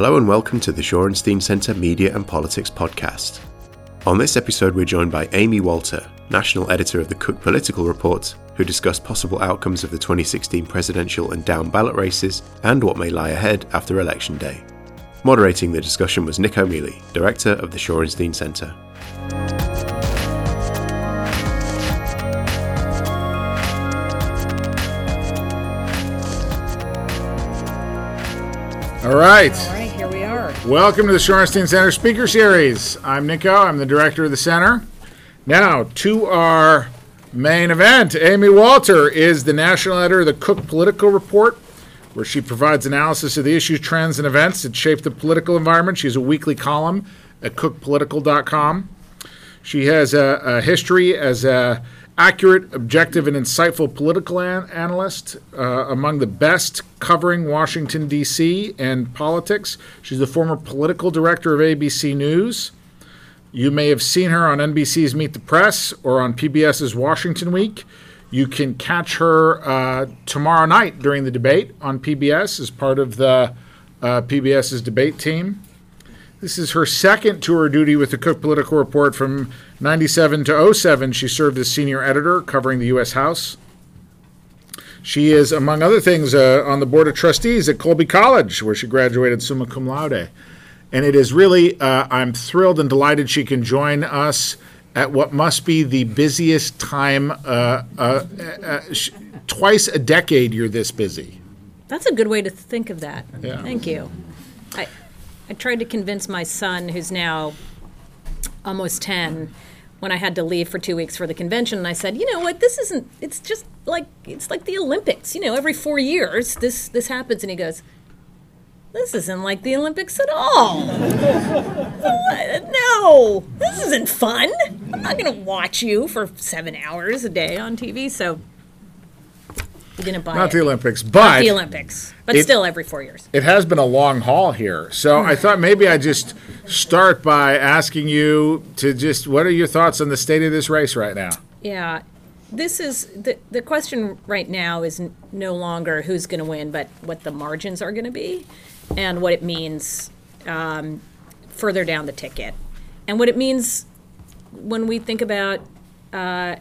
Hello and welcome to the Shorenstein Centre Media and Politics podcast. On this episode, we're joined by Amy Walter, national editor of the Cook Political Report, who discuss possible outcomes of the 2016 presidential and down ballot races and what may lie ahead after Election Day. Moderating the discussion was Nicco Mele, director of the Shorenstein Centre. All right. All right, Welcome to the Shorenstein Center Speaker Series. I'm Nicco. I'm the director of the center. Now, to our main event. Amy Walter is the national editor of the Cook Political Report, where she provides analysis of the issues, trends, and events that shape the political environment. She has a weekly column at cookpolitical.com. She has a, a history as a accurate, objective, and insightful political an- analyst, uh, among the best covering Washington, D.C. and politics. She's the former political director of ABC News. You may have seen her on NBC's Meet the Press or on PBS's Washington Week. You can catch her uh, tomorrow night during the debate on PBS as part of the uh, PBS's debate team. This is her second tour of duty with the Cook Political Report from 97 to 07. She served as senior editor covering the U.S. House. She is, among other things, uh, on the board of trustees at Colby College, where she graduated summa cum laude. And it is really, uh, I'm thrilled and delighted she can join us at what must be the busiest time. Uh, uh, uh, sh- twice a decade, you're this busy. That's a good way to think of that. Yeah. Thank you. I, I tried to convince my son, who's now almost 10, when I had to leave for two weeks for the convention, and I said, you know what, this isn't, it's just like, it's like the Olympics. You know, every four years this, this happens. And he goes, this isn't like the Olympics at all. no, this isn't fun. I'm not going to watch you for seven hours a day on TV. So didn't buy Not it. the Olympics, but the Olympics, but It- still every four years. it has been a long haul here. So I thought maybe I'd just start by asking you to just what are your thoughts on the state of this race right now? Yeah, this is the the question right now is n- no longer who's going to win, but what the margins are going to be, and what it means um, further down the ticket, and what it means when we think about uh,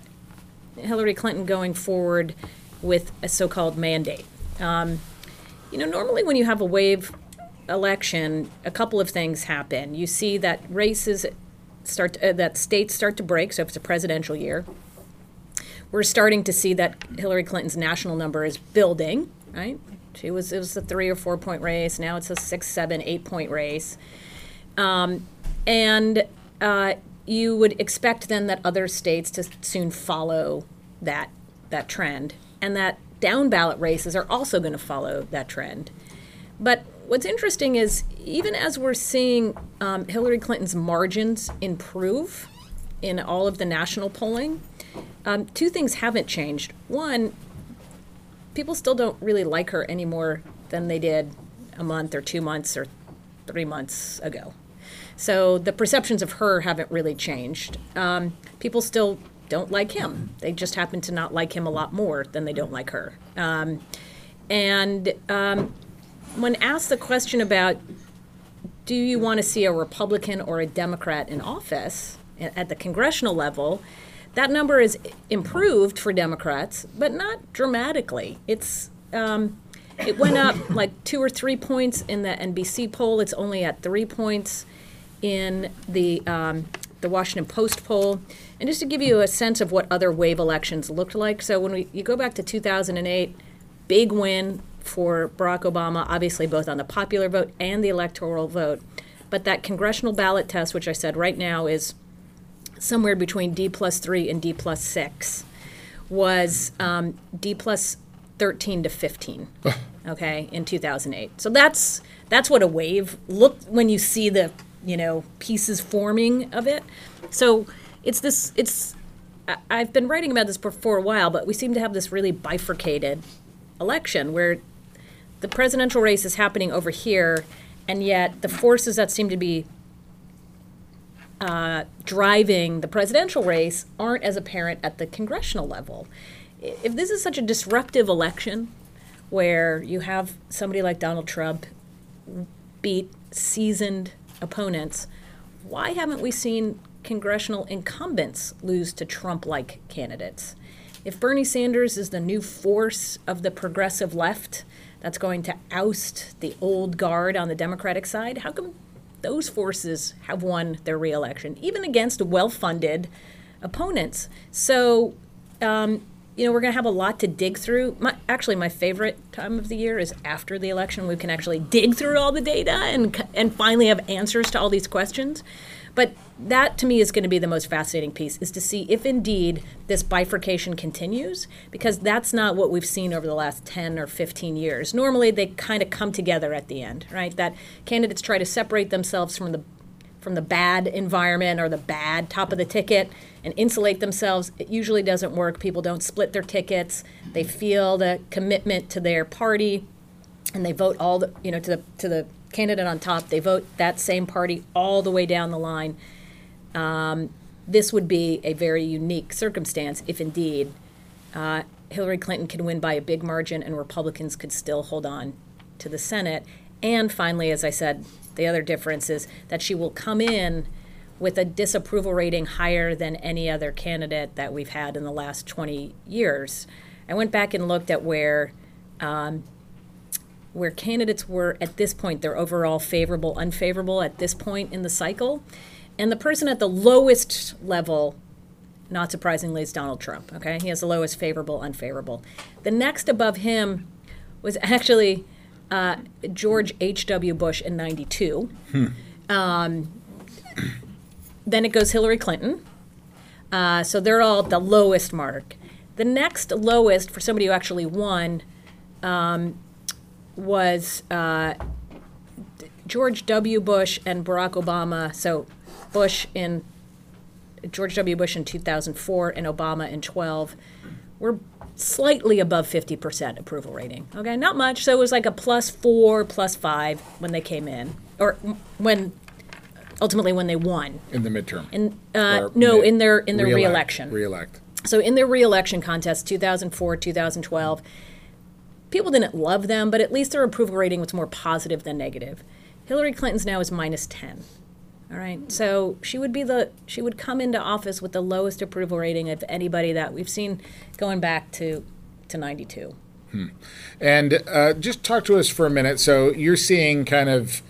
Hillary Clinton going forward with a so-called mandate. Um, you know, normally when you have a wave election, a couple of things happen. You see that races start, uh, that states start to break. So if it's a presidential year, we're starting to see that Hillary Clinton's national number is building. Right? She was it was a three or four point race. Now it's a six, seven, eight point race. Um, and uh, you would expect then that other states to soon follow that that trend, and that down ballot races are also going to follow that trend. But what's interesting is even as we're seeing um, Hillary Clinton's margins improve in all of the national polling, um, two things haven't changed. One, people still don't really like her any more than they did a month or two months or three months ago. So the perceptions of her haven't really changed. Um, people still don't like him. They just happen to not like him a lot more than they don't like her. Um, and um, when asked the question about do you want to see a Republican or a Democrat in office at the congressional level, that number is improved for Democrats, but not dramatically. It's um, it went up like two or three points in the NBC poll. It's only at three points in the um, the Washington Post poll. And just to give you a sense of what other wave elections looked like, so when we you go back to 2008, big win for Barack Obama, obviously both on the popular vote and the electoral vote. But that congressional ballot test, which I said right now is somewhere between D plus three and D plus six, was um, D plus 13 to 15. okay, in 2008. So that's that's what a wave looked when you see the you know pieces forming of it. So it's this it's I've been writing about this for, for a while, but we seem to have this really bifurcated election where the presidential race is happening over here, and yet the forces that seem to be uh, driving the presidential race aren't as apparent at the congressional level. If this is such a disruptive election where you have somebody like Donald Trump beat seasoned opponents, why haven't we seen congressional incumbents lose to Trump like candidates? If Bernie Sanders is the new force of the progressive left that's going to oust the old guard on the Democratic side, how come those forces have won their reelection, even against well funded opponents? So, um, you know, we're going to have a lot to dig through. My, actually, my favorite time of the year is after the election. We can actually dig through all the data and, and finally have answers to all these questions. But that to me is going to be the most fascinating piece is to see if indeed this bifurcation continues because that's not what we've seen over the last 10 or 15 years. Normally they kind of come together at the end, right? That candidates try to separate themselves from the from the bad environment or the bad top of the ticket and insulate themselves. It usually doesn't work. People don't split their tickets. They feel the commitment to their party and they vote all the, you know, to the to the candidate on top. They vote that same party all the way down the line. Um, this would be a very unique circumstance if indeed uh, Hillary Clinton can win by a big margin and Republicans could still hold on to the Senate. And finally, as I said, the other difference is that she will come in with a disapproval rating higher than any other candidate that we've had in the last 20 years. I went back and looked at where um, where candidates were at this point, their overall favorable, unfavorable at this point in the cycle. And the person at the lowest level, not surprisingly, is Donald Trump. Okay, he has the lowest favorable, unfavorable. The next above him was actually uh, George H.W. Bush in 92. Hmm. Um, then it goes Hillary Clinton. Uh, so they're all the lowest mark. The next lowest for somebody who actually won um, was uh, George W. Bush and Barack Obama. So Bush in George W. Bush in 2004 and Obama in 12 were slightly above 50% approval rating. Okay, not much. So it was like a plus four, plus five when they came in, or when ultimately when they won in the midterm. In uh, no, in their in their reelection. Reelect. So in their reelection contest, 2004, 2012, people didn't love them, but at least their approval rating was more positive than negative. Hillary Clinton's now is minus 10. All right. So she would be the she would come into office with the lowest approval rating of anybody that we've seen going back to to 92. Hmm. And uh, just talk to us for a minute. So you're seeing kind of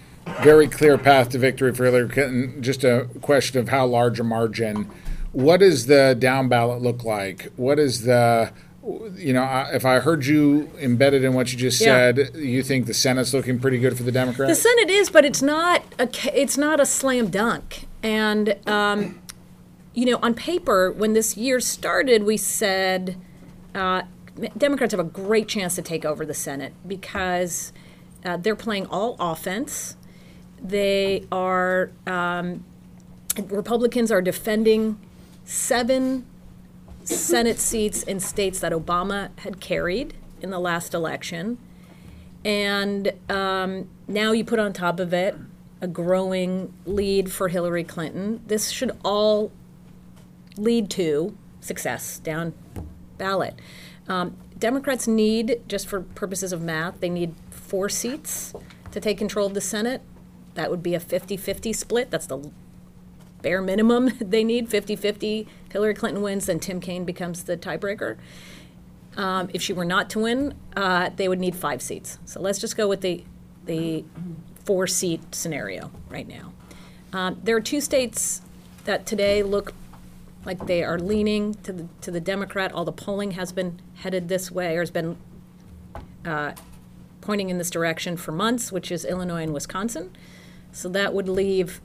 very clear path to victory for Hillary Clinton. Just a question of how large a margin. What does the down ballot look like? What is the you know, if I heard you embedded in what you just yeah. said, you think the Senate's looking pretty good for the Democrats. The Senate is, but it's not a it's not a slam dunk. And um, you know, on paper, when this year started, we said uh, Democrats have a great chance to take over the Senate because uh, they're playing all offense. They are um, Republicans are defending seven Senate seats in states that Obama had carried in the last election. And um, now you put on top of it a growing lead for Hillary Clinton. This should all lead to success down ballot. Um, Democrats need, just for purposes of math, they need four seats to take control of the Senate. That would be a 50 50 split. That's the bare minimum they need 50 50. Hillary Clinton wins, then Tim Kaine becomes the tiebreaker. Um, if she were not to win, uh, they would need five seats. So let's just go with the, the four seat scenario right now. Um, there are two states that today look like they are leaning to the, to the Democrat. All the polling has been headed this way or has been uh, pointing in this direction for months, which is Illinois and Wisconsin. So that would leave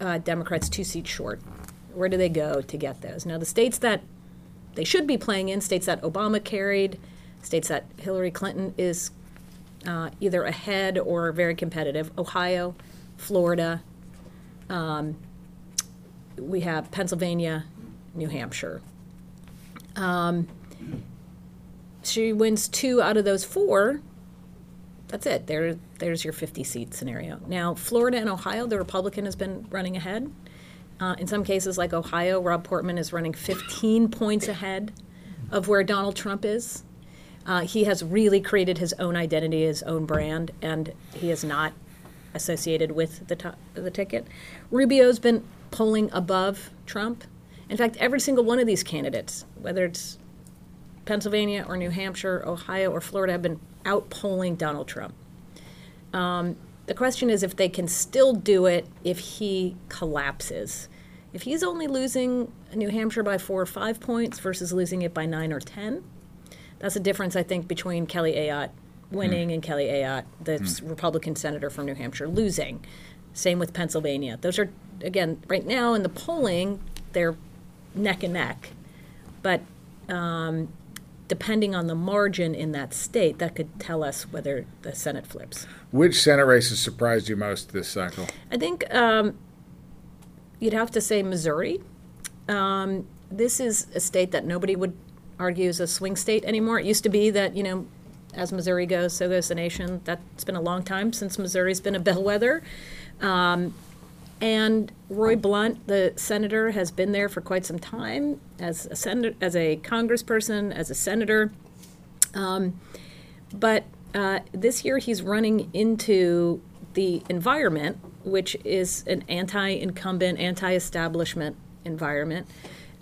uh, Democrats two seats short. Where do they go to get those? Now, the states that they should be playing in, states that Obama carried, states that Hillary Clinton is uh, either ahead or very competitive Ohio, Florida, um, we have Pennsylvania, New Hampshire. Um, she wins two out of those four, that's it. There, there's your 50 seat scenario. Now, Florida and Ohio, the Republican has been running ahead. Uh, in some cases, like Ohio, Rob Portman is running 15 points ahead of where Donald Trump is. Uh, he has really created his own identity, his own brand, and he is not associated with the to- the ticket. Rubio's been polling above Trump. In fact, every single one of these candidates, whether it's Pennsylvania or New Hampshire, Ohio or Florida, have been outpolling Donald Trump. Um, the question is if they can still do it if he collapses. If he's only losing New Hampshire by four or five points versus losing it by nine or ten, that's a difference, I think, between Kelly Ayotte winning and Kelly Ayotte, the s- Republican senator from New Hampshire, losing. Same with Pennsylvania. Those are, again, right now in the polling, they're neck and neck. But um, depending on the margin in that state, that could tell us whether the Senate flips. Which Senate races surprised you most this cycle? I think um, you'd have to say Missouri. Um, this is a state that nobody would argue is a swing state anymore. It used to be that, you know, as Missouri goes, so goes the nation. That's been a long time since Missouri's been a bellwether. Um, and Roy Blunt, the senator, has been there for quite some time as a senator, as a congressperson, as a senator. Um, but uh, this year he's running into the environment, which is an anti-incumbent, anti-establishment environment.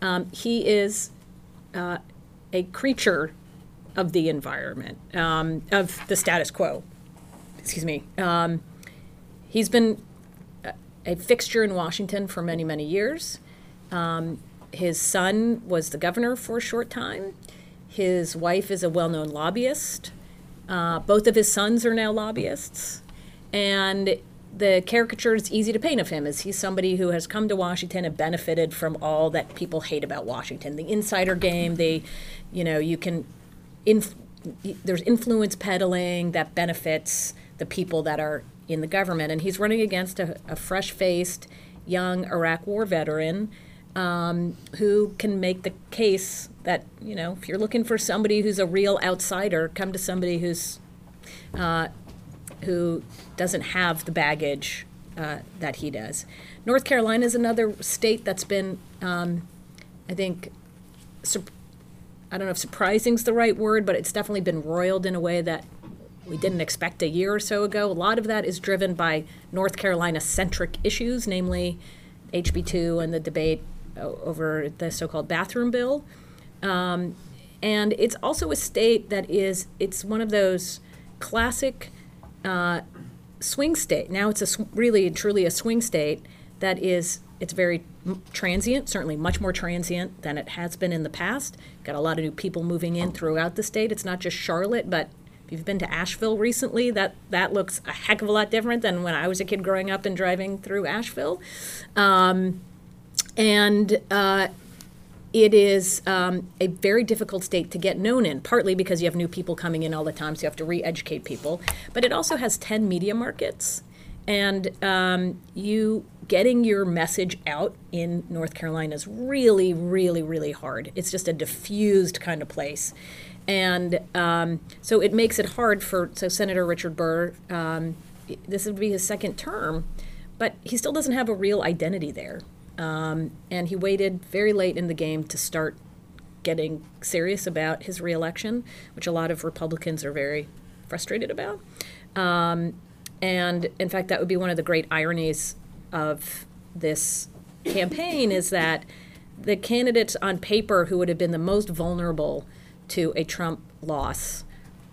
Um, he is uh, a creature of the environment, um, of the status quo. Excuse me. Um, he's been a- fixture in Washington for many, many years. Um, his son was the governor for a short time. His wife is a well known lobbyist. Uh, both of his sons are now lobbyists. And the caricature is easy to paint of him as he's somebody who has come to Washington and benefited from all that people hate about Washington the insider game, the, you know, you can, inf- there's influence peddling that benefits the people that are in the government. And he's running against a, a fresh faced young Iraq war veteran um, who can make the case that, you know, if you're looking for somebody who's a real outsider, come to somebody who's uh, who doesn't have the baggage uh, that he does. North Carolina is another state that's been, um, I think, sup- I don't know if surprising is the right word, but it's definitely been roiled in a way that we didn't expect a year or so ago. A lot of that is driven by North Carolina centric issues, namely HB2 and the debate over the so called bathroom bill. Um, and it's also a state that is, it's one of those classic uh, swing state. Now it's a sw- really and truly a swing state that is it's very transient, certainly much more transient than it has been in the past. Got a lot of new people moving in throughout the state. It's not just Charlotte, but if you've been to Asheville recently, that that looks a heck of a lot different than when I was a kid growing up and driving through Asheville. Um, and uh, it is um, a very difficult state to get known in, partly because you have new people coming in all the time, so you have to re educate people. But it also has 10 media markets. And um, you getting your message out in North Carolina is really, really, really hard. It's just a diffused kind of place. And um, so it makes it hard for so Senator Richard Burr. Um, this would be his second term, but he still doesn't have a real identity there. Um, and he waited very late in the game to start getting serious about his reelection, which a lot of Republicans are very frustrated about. Um, and in fact, that would be one of the great ironies of this campaign is that the candidates on paper who would have been the most vulnerable to a Trump loss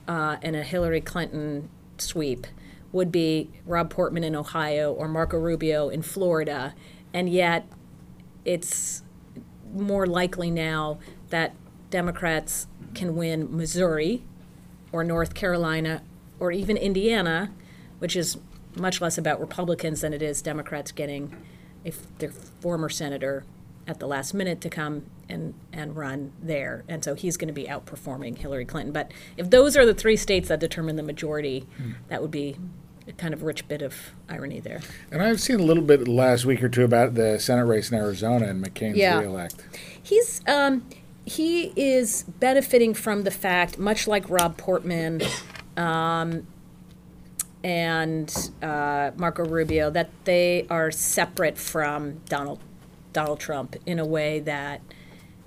uh, and a Hillary Clinton sweep would be Rob Portman in Ohio or Marco Rubio in Florida. And yet, it's more likely now that Democrats can win Missouri or North Carolina or even Indiana, which is much less about Republicans than it is Democrats getting a their former senator at the last minute to come and, and run there. And so he's going to be outperforming Hillary Clinton. But if those are the three states that determine the majority, that would be a kind of rich bit of irony there. And I've seen a little bit last week or two about the Senate race in Arizona and McCain's Yeah. reelect. He's um, he is benefiting from the fact, much like Rob Portman um, and uh, Marco Rubio, that they are separate from Donald Donald Trump in a way that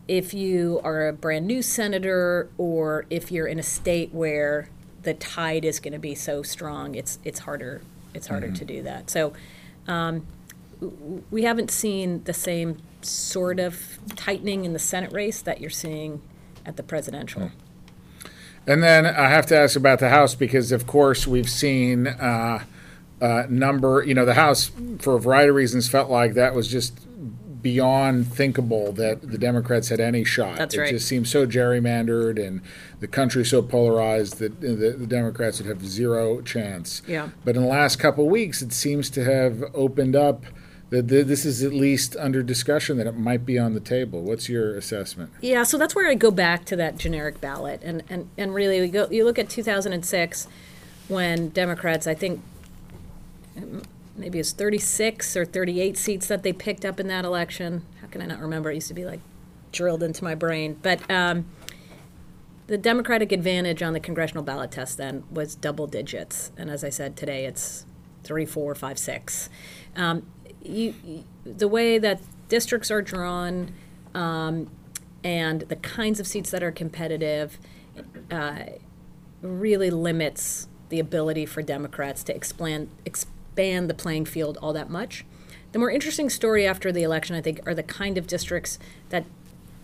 if you are a brand new senator or if you're in a state where the tide is going to be so strong, it's it's harder it's harder to do that. So um, we haven't seen the same sort of tightening in the Senate race that you're seeing at the presidential. And then I have to ask about the House because, of course, we've seen uh, uh, number. You know, the House, for a variety of reasons, felt like that was just beyond thinkable that the Democrats had any shot. That's it right. just seemed so gerrymandered and the country so polarized that uh, the, the Democrats would have zero chance. Yeah. But in the last couple of weeks, it seems to have opened up. That this is at least under discussion that it might be on the table. What's your assessment? Yeah, so that's where I go back to that generic ballot, and and and really, we go. You look at 2006, when Democrats, I think, maybe it's 36 or 38 seats that they picked up in that election. How can I not remember? It used to be like drilled into my brain, but. Um, the Democratic advantage on the congressional ballot test then was double digits, and as I said today, it's three, four, five, six. Um, you, you, the way that districts are drawn, um, and the kinds of seats that are competitive, uh, really limits the ability for Democrats to expand expand the playing field all that much. The more interesting story after the election, I think, are the kind of districts that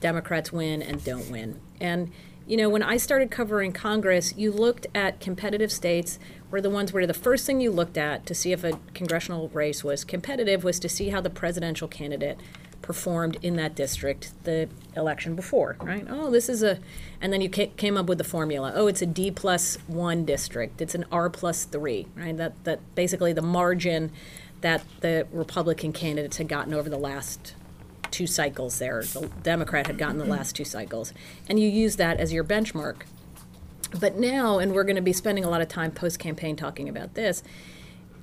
Democrats win and don't win. And you know, when I started covering Congress, you looked at competitive states were the ones where the first thing you looked at to see if a congressional race was competitive was to see how the presidential candidate performed in that district the election before, right? Oh, this is a, and then you ca- came up with the formula. Oh, it's a D plus one district. It's an R plus three, right? That that basically the margin that the Republican candidates had gotten over the last two cycles there. The Democrat had gotten the last two cycles. And you use that as your benchmark. But now, and we're going to be spending a lot of time post campaign talking about this,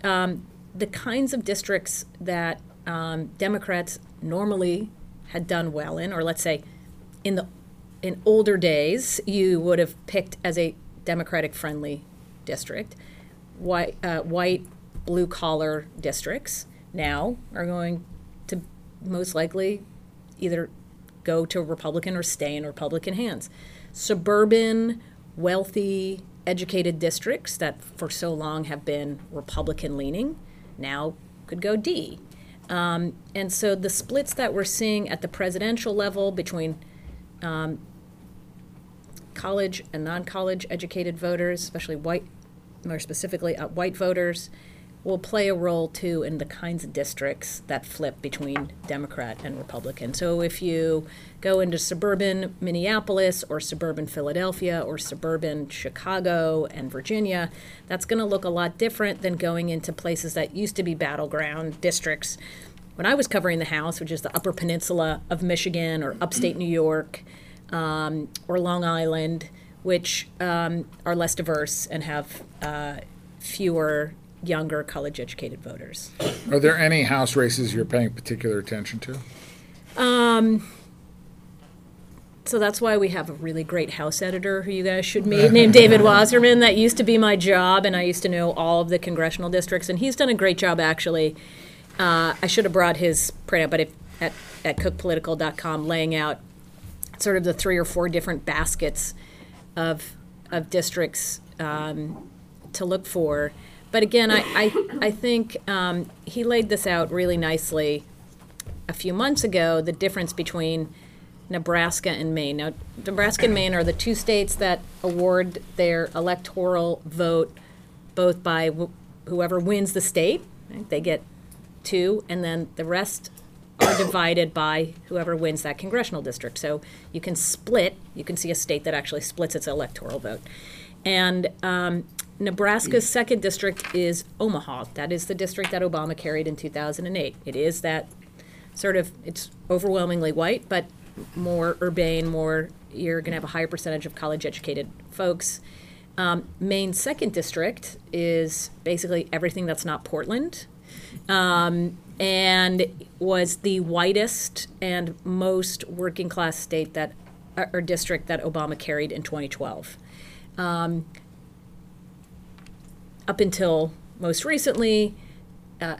um, the kinds of districts that um, Democrats normally had done well in, or let's say in the in older days, you would have picked as a Democratic friendly district, white, uh, white blue collar districts now are going to most likely either go to Republican or stay in Republican hands. Suburban, wealthy, educated districts that for so long have been Republican leaning now could go D. Um, and so the splits that we're seeing at the presidential level between um, college and non college educated voters, especially white, more specifically uh, white voters, will play a role too in the kinds of districts that flip between Democrat and Republican. So if you go into suburban Minneapolis or suburban Philadelphia or suburban Chicago and Virginia, that's going to look a lot different than going into places that used to be battleground districts. When I was covering the House, which is the Upper Peninsula of Michigan or upstate New York um, or Long Island, which um, are less diverse and have uh, fewer younger college educated voters. Are there any House races you're paying particular attention to? So that's why we have a really great house editor who you guys should meet, named David Wasserman. That used to be my job, and I used to know all of the congressional districts, and he's done a great job actually. Uh, I should have brought his printout, but if, at, at cookpolitical.com, laying out sort of the three or four different baskets of, of districts um, to look for. But again, I, I, I think um, he laid this out really nicely a few months ago the difference between Nebraska and Maine. Now, Nebraska and Maine are the two states that award their electoral vote both by wh- whoever wins the state, right? they get two, and then the rest are divided by whoever wins that congressional district. So you can split, you can see a state that actually splits its electoral vote. And um, Nebraska's second district is Omaha. That is the district that Obama carried in 2008. It is that sort of, it's overwhelmingly white, but more urbane, more, you're going to have a higher percentage of college educated folks. Um, Maine's second district is basically everything that's not Portland. Um, and was the whitest and most working class state that, or district that Obama carried in 2012 up until most recently, uh,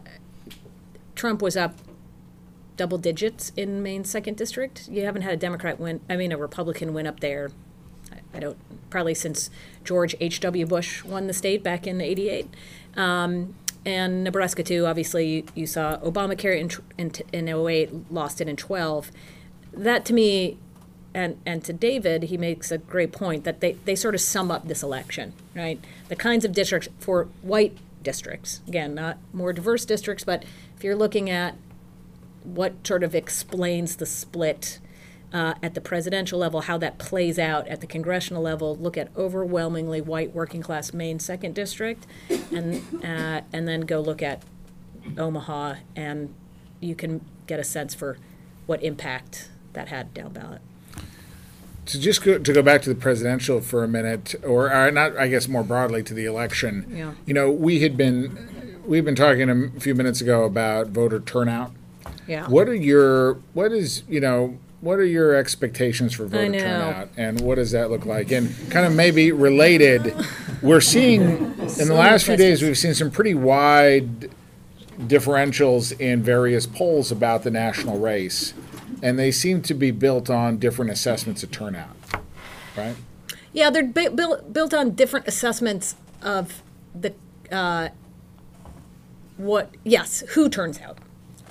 Trump was up double digits in Maine's second district. You haven't had a Democrat win, I mean, a Republican win up there. I, I don't, probably since George H.W. Bush won the state back in 88. Um, and Nebraska too. Obviously, you, saw Obama carry in, in, in 08, lost it in 12. That to me, and, and to David, he makes a great point that they, they sort of sum up this election, right? The kinds of districts for white districts, again, not more diverse districts, but if you're looking at what sort of explains the split uh, at the presidential level, how that plays out at the congressional level. Look at overwhelmingly white working class Maine second district, and uh, and then go look at Omaha, and you can get a sense for what impact that had down ballot. To just go, to go back to the presidential for a minute, or uh, not, I guess more broadly to the election. Yeah. You know, we had been we've been talking a few minutes ago about voter turnout. Yeah. What are your what is you know what are your expectations for voter turnout and what does that look like? And kind of maybe related, we're seeing in the last few days we've seen some pretty wide differentials in various polls about the national race, and they seem to be built on different assessments of turnout, right? Yeah, they're bu- built built on different assessments of the uh, what. Yes, who turns out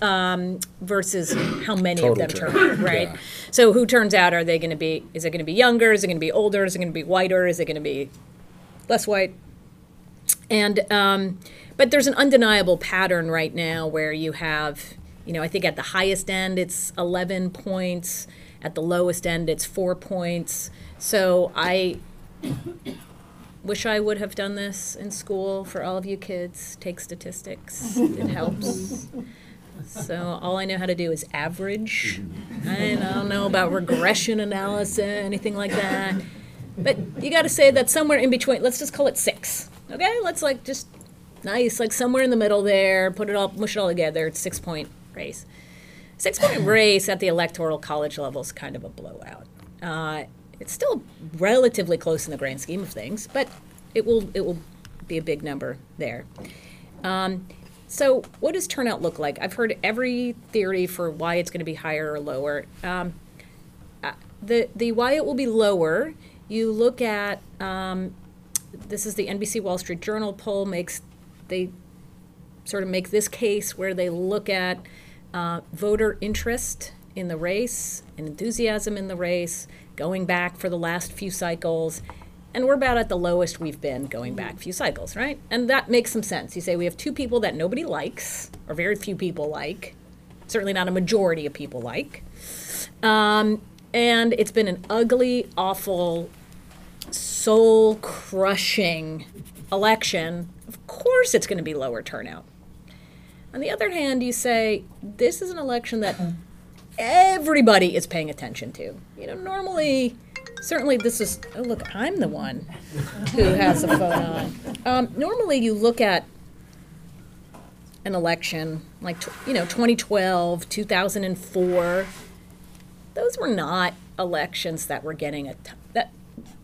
um, versus how many Total of them turn turnout, out, right? yeah. So who turns out? Are they going to be? Is it going to be younger? Is it going to be older? Is it going to be whiter? Is it going to be less white? And um, but there's an undeniable pattern right now where you have, you know, I think at the highest end it's 11 points, at the lowest end it's four points. So I wish I would have done this in school for all of you kids. Take statistics; it helps. So all I know how to do is average. Mm-hmm. I don't know about regression analysis, anything like that. But you got to say that somewhere in between. Let's just call it six. Okay, let's like just nice, like somewhere in the middle there. Put it all, mush it all together. It's six point race. Six point race at the electoral college level is kind of a blowout. Uh, it's still relatively close in the grand scheme of things, but it will it will be a big number there. Um, so, what does turnout look like? I've heard every theory for why it's going to be higher or lower. Um, uh, the the why it will be lower. You look at um, this is the NBC Wall Street Journal poll makes they sort of make this case where they look at uh, voter interest in the race and enthusiasm in the race going back for the last few cycles. And we're about at the lowest we've been going back a few cycles, right? And that makes some sense. You say we have two people that nobody likes, or very few people like, certainly not a majority of people like. Um, and it's been an ugly, awful, soul crushing election. Of course, it's going to be lower turnout. On the other hand, you say this is an election that everybody is paying attention to. You know, normally, certainly this is, oh, look, I'm the one who has a phone on. Um, normally, you look at an election like, tw- you know, 2012, 2004. Those were not elections that were getting a t- that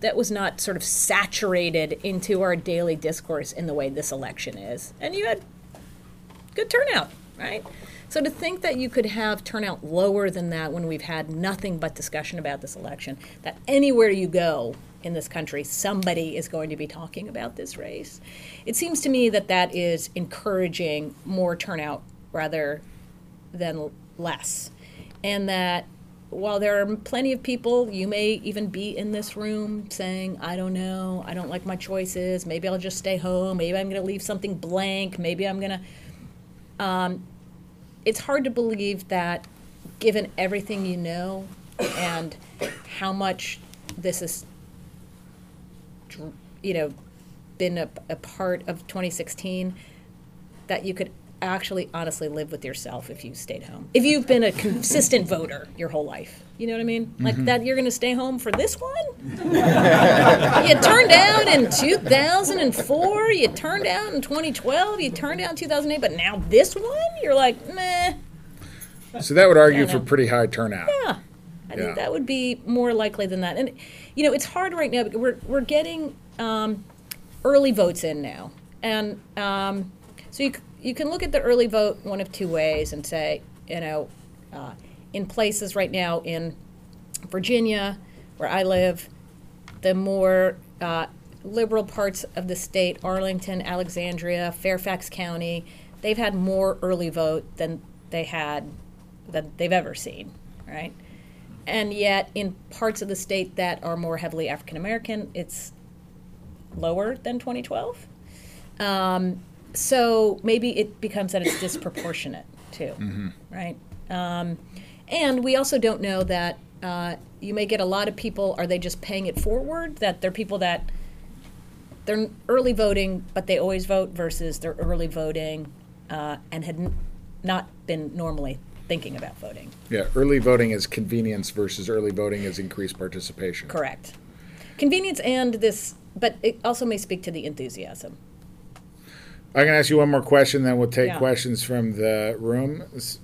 that was not sort of saturated into our daily discourse in the way this election is. And you had good turnout, right? So to think that you could have turnout lower than that when we've had nothing but discussion about this election, that anywhere you go in this country, somebody is going to be talking about this race. It seems to me that that is encouraging more turnout rather than less. And that while there are plenty of people, you may even be in this room saying, I don't know, I don't like my choices, maybe I'll just stay home, maybe I'm going to leave something blank, maybe I'm going to. Um, it's hard to believe that, given everything you know and how much this has, you know, been a, a part of 2016, that you could actually honestly live with yourself if you stayed home. If you've been a consistent voter your whole life. You know what I mean? Like that you're going to stay home for this one? you turned out in 2004, you turned out in 2012, you turned out in 2008, but now this one, you're like, meh. So that would argue for pretty high turnout. Yeah, I Yeah. think that would be more likely than that. And you know, it's hard right now because we're we're getting um, early votes in now, and um, so you c- you can look at the early vote one of two ways and say, you know, uh, in places right now in Virginia, where I live, the more uh, liberal parts of the state, Arlington, Alexandria, Fairfax County, they've had more early vote than they had that they've ever seen, right? And yet, in parts of the state that are more heavily African American, it's lower than 2012. Um, so maybe it becomes that it's disproportionate too, right? Um, and we also don't know that uh, you may get a lot of people. Are they just paying it forward? That they're people that they're early voting, but they always vote, versus they're early voting uh, and had n- not been normally thinking about voting. Yeah, early voting is convenience versus early voting is increased participation. Correct. Convenience and this, but it also may speak to the enthusiasm. Going to ask you one more question, then we'll take Yeah. questions from the room, s-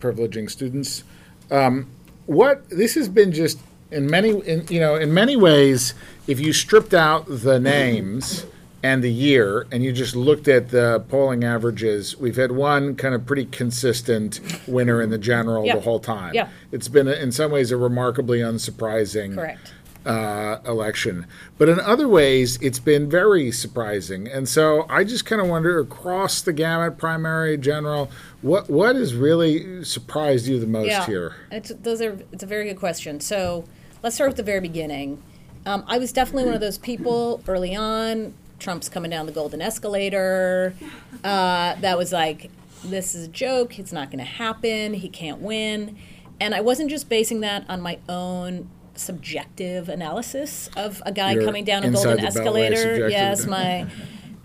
privileging students. Um, what this has been just in many, in, you know, in many ways, if you stripped out the names and the year and you just looked at the polling averages, we've had one kind of pretty consistent winner in the general Yeah. the whole time. Yeah. It's been, in some ways, a remarkably unsurprising Correct. Uh, election. But in other ways, it's been very surprising. And so I just kind of wonder across the gamut, primary, general, what what has really surprised you the most here? It's, those are, it's a very good question. So let's start with the very beginning. Um, I was definitely one of those people early on. Trump's coming down the golden escalator. Uh, that was like, this is a joke. It's not going to happen. He can't win. And I wasn't just basing that on my own subjective analysis of a guy Your coming down a golden escalator. Yes, my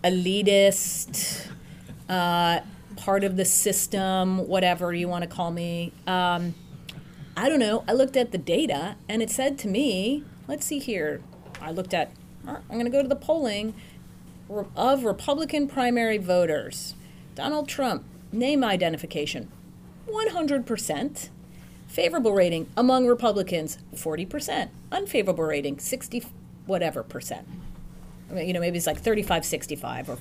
elitist uh, part of the system, whatever you want to call me. Um, I don't know. I looked at the data and it said to me, let's see here. I looked at, I'm going to go to the polling of Republican primary voters. Donald Trump, name identification, 100%. Favorable rating among Republicans, 40%. Unfavorable rating, 60 whatever percent. I mean, you know, maybe it's like 35 65 or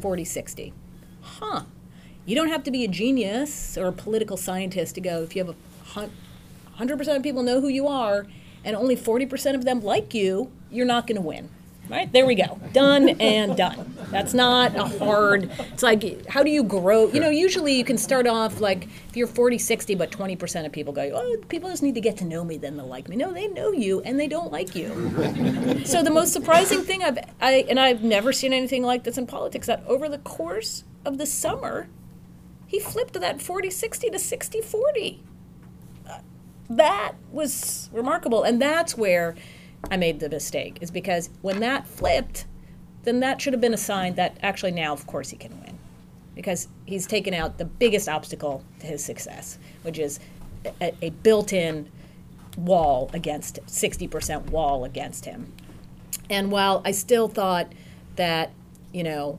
40 60. Huh. You don't have to be a genius or a political scientist to go if you have a 100% of people know who you are and only 40% of them like you, you're not going to win. Right? There we go. Done and done. That's not a hard. It's like how do you grow? You know, usually you can start off like if you're 40, 60 but 20% of people go, "Oh, people just need to get to know me then they'll like me." No, they know you and they don't like you. So the most surprising thing I've I and I've never seen anything like this in politics that over the course of the summer, he flipped that 40-60 to 60-40. Uh, That was remarkable, and that's where I made the mistake. Is because when that flipped, then that should have been a sign that actually now, of course, he can win, because he's taken out the biggest obstacle to his success, which is a, a built-in wall against 60% wall against him. And while I still thought that, you know,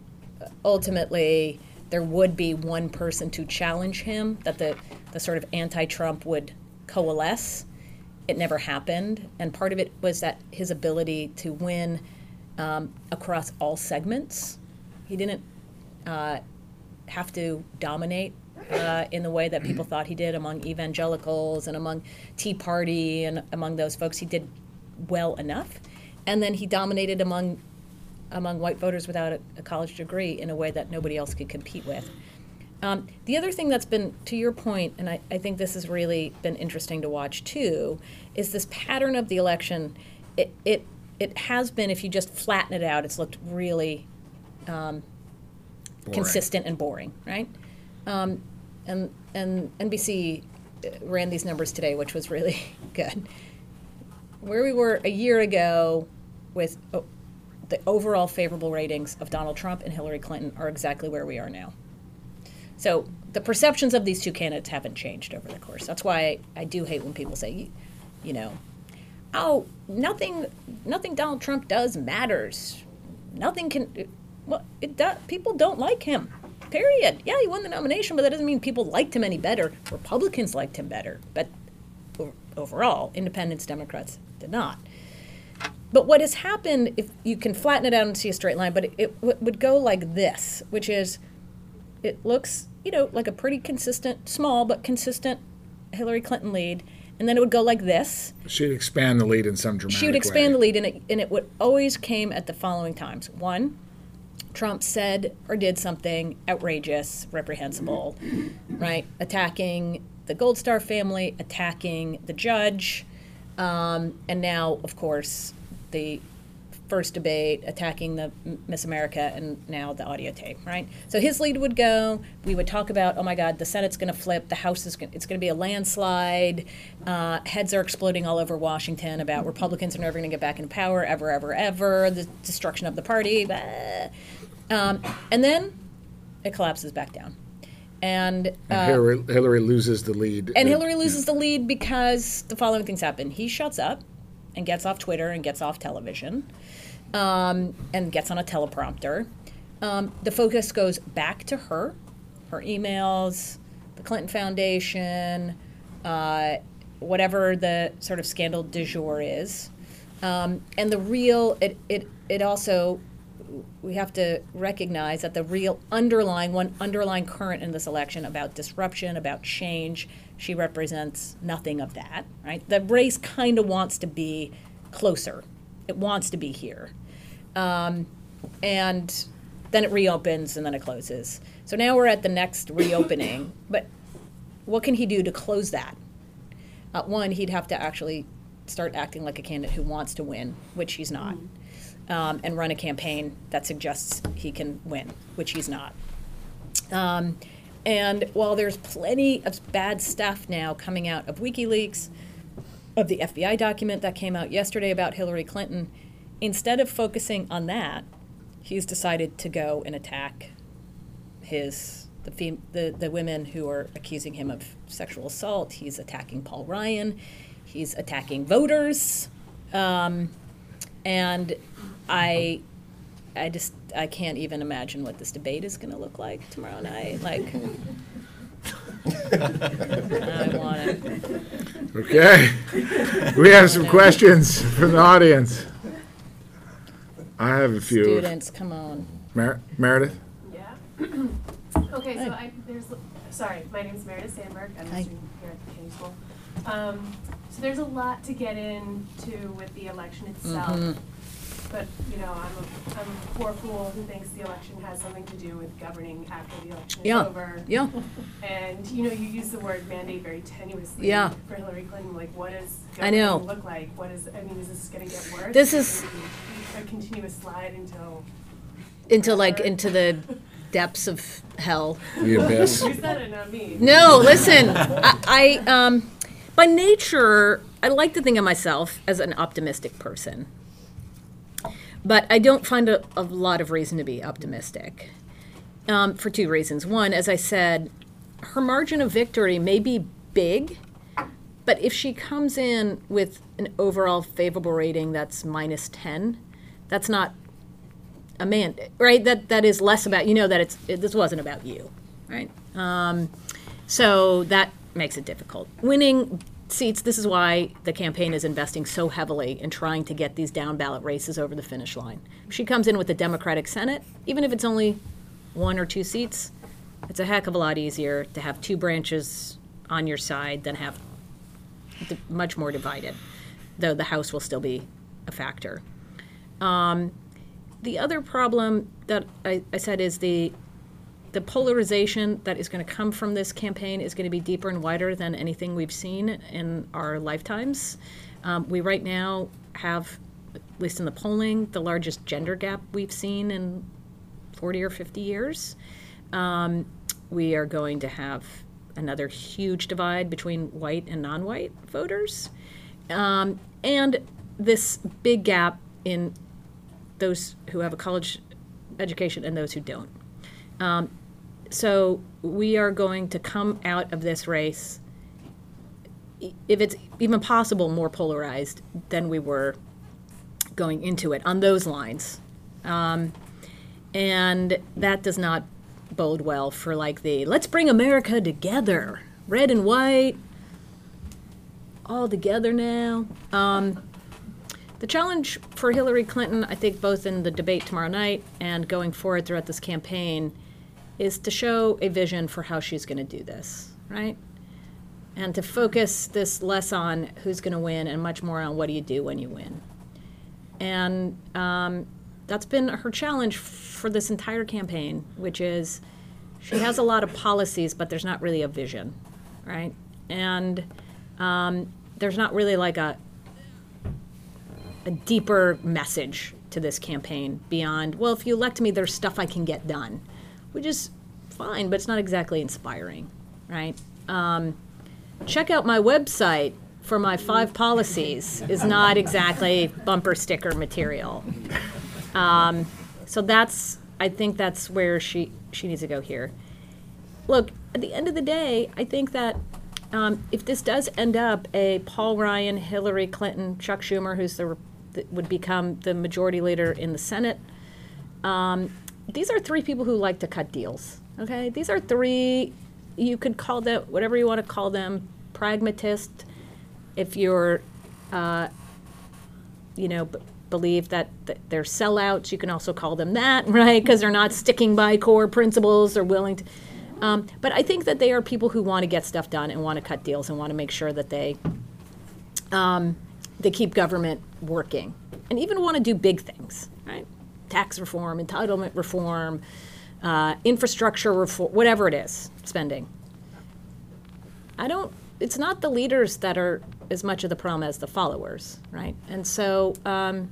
ultimately there would be one person to challenge him, that the, the sort of anti Trump would coalesce, it never happened. And part of it was that his ability to win um, across all segments. He didn't uh, have to dominate uh, in the way that people thought he did among evangelicals and among Tea Party and among those folks. He did well enough, and then he dominated among among white voters without a, a college degree in a way that nobody else could compete with. Um, the other thing that's been, to your point, and I, I think this has really been interesting to watch too, is this pattern of the election. It, it, it has been, if you just flatten it out, it's looked really um, consistent and boring, right? Um, and, and NBC ran these numbers today, which was really good. Where we were a year ago with oh, the overall favorable ratings of Donald Trump and Hillary Clinton are exactly where we are now. So the perceptions of these two candidates haven't changed over the course. That's why I, do hate when people say, you, you know, oh, nothing, nothing Donald Trump does matters. Nothing can. Well, it does. People don't like him. Period. Yeah, he won the nomination, but that doesn't mean people liked him any better. Republicans liked him better, but overall, independents, Democrats did not. But what has happened, if you can flatten it out and see a straight line, but it, it w- would go like this, which is it looks, you know, like a pretty consistent, small but consistent Hillary Clinton lead. and then it would go like this. She'd expand the lead in some dramatic way. She would expand way. the lead, and it, and it would always came at the following times. One, Trump said or did something outrageous, reprehensible, right? Attacking the Gold Star family, attacking the judge, um, and now, of course, the first debate attacking the Miss America, and now the audio tape, right? So his lead would go. We would talk about, oh my God, the Senate's going to flip, the House is going, it's going to be a landslide. Uh, heads are exploding all over Washington about Republicans are never going to get back in power, ever, ever, ever. The destruction of the party. Um, and then it collapses back down. And uh, Hillary, Hillary loses the lead. and Hillary loses the lead because the following things happen. He shuts up and gets off Twitter and gets off television um, and gets on a teleprompter. Um, the focus goes back to her, her emails, the Clinton Foundation, uh, whatever the sort of scandal du jour is. Um, and the real, it, it, it also, we have to recognize that the real underlying, one underlying current in this election about disruption, about change, she represents nothing of that, right? The race kind of wants to be closer. It wants to be here. Um, and then it reopens and then it closes. So now we're at the next reopening. But what can he do to close that? Uh, one, he'd have to actually start acting like a candidate who wants to win, which he's not, um, and run a campaign that suggests he can win, which he's not. Um, and while there's plenty of bad stuff now coming out of WikiLeaks, of the FBI document that came out yesterday about Hillary Clinton, instead of focusing on that, he's decided to go and attack his the, fem- the the women who are accusing him of sexual assault. He's attacking Paul Ryan. He's attacking voters, um, and I I just I can't even imagine what this debate is going to look like tomorrow night. Like. I want it. Okay. we have some questions from the audience. I have a few. Students, come on. Mer- Meredith? Yeah. Okay, so I, there's, sorry, my name's Meredith Sandberg, I'm Hi. a student here at the Kennedy School. Um, so there's a lot to get into with the election itself. But, you know, I'm a, I'm a poor fool who thinks the election has something to do with governing after the election is Yeah. over. Yeah. And, you know, you use the word mandate very tenuously. Yeah. For Hillary Clinton, like, what does I know. look like? What is, I mean, is this gonna get worse? This Is is- gonna be A continuous slide until. Into like into the depths of hell. The abyss. You said it, not me. No, listen. I, I um, by nature, I like to think of myself as an optimistic person, but I don't find a, a lot of reason to be optimistic. Um, for two reasons. One, as I said, her margin of victory may be big, but if she comes in with an overall favorable rating that's minus ten, that's not a man, right? That that is less about you know that it's it, this wasn't about you, right? Um, so that makes it difficult. Winning seats. This is why the campaign is investing so heavily in trying to get these down ballot races over the finish line. She comes in with the Democratic Senate, even if it's only one or two seats, it's a heck of a lot easier to have two branches on your side than have much more divided. Though the House will still be a factor. Um, the other problem that I, I said is the the polarization that is going to come from this campaign is going to be deeper and wider than anything we've seen in our lifetimes. Um, we right now have, at least in the polling, the largest gender gap we've seen in 40 or 50 years. Um, we are going to have another huge divide between white and non-white voters, um, and this big gap in those who have a college education and those who don't. Um, so we are going to come out of this race, if it's even possible, more polarized than we were going into it on those lines. Um, and that does not bode well for like the let's bring America together, red and white, all together now. Um, the challenge for Hillary Clinton, I think, both in the debate tomorrow night and going forward throughout this campaign, is to show a vision for how she's going to do this, right? and to focus this less on who's going to win and much more on what do you do when you win. And um, that's been her challenge for this entire campaign, which is she has a lot of policies, but there's not really a vision, right? And um, there's not really like a a deeper message to this campaign beyond, well, if you elect me, there's stuff I can get done, which is fine, but it's not exactly inspiring, right? Um, check out my website for my five policies is not exactly bumper sticker material. Um, so that's, I think that's where she, she needs to go here. Look, at the end of the day, I think that um, if this does end up a Paul Ryan, Hillary Clinton, Chuck Schumer, who's the would become the majority leader in the Senate, um, these are three people who like to cut deals. Okay, these are three. You could call them whatever you want to call them, pragmatist. If you're, uh, you know, b- believe that, that they're sellouts, you can also call them that, right? Because they're not sticking by core principles. They're willing to. Um, but I think that they are people who want to get stuff done and want to cut deals and want to make sure that they um, they keep government working and even want to do big things, right? Tax reform, entitlement reform, uh, infrastructure reform, whatever it is, spending. I don't, it's not the leaders that are as much of the problem as the followers, right? And so um,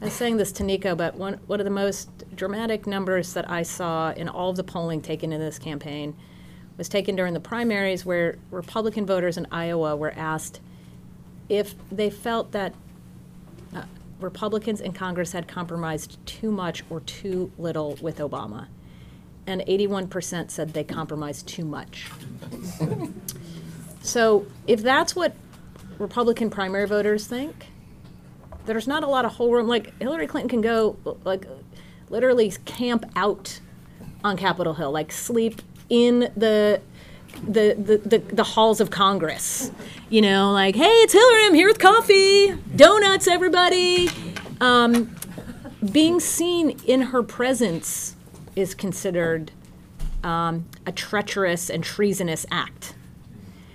I was saying this to Nicco, but one, one of the most dramatic numbers that I saw in all of the polling taken in this campaign was taken during the primaries where Republican voters in Iowa were asked if they felt that Republicans in Congress had compromised too much or too little with Obama. And 81% said they compromised too much. so if that's what Republican primary voters think, there's not a lot of whole room. Like Hillary Clinton can go, like, literally camp out on Capitol Hill, like sleep in the the, the, the, halls of Congress. You know, like, hey, it's Hillary, I'm here with coffee, donuts, everybody. Um, being seen in her presence is considered um, a treacherous and treasonous act.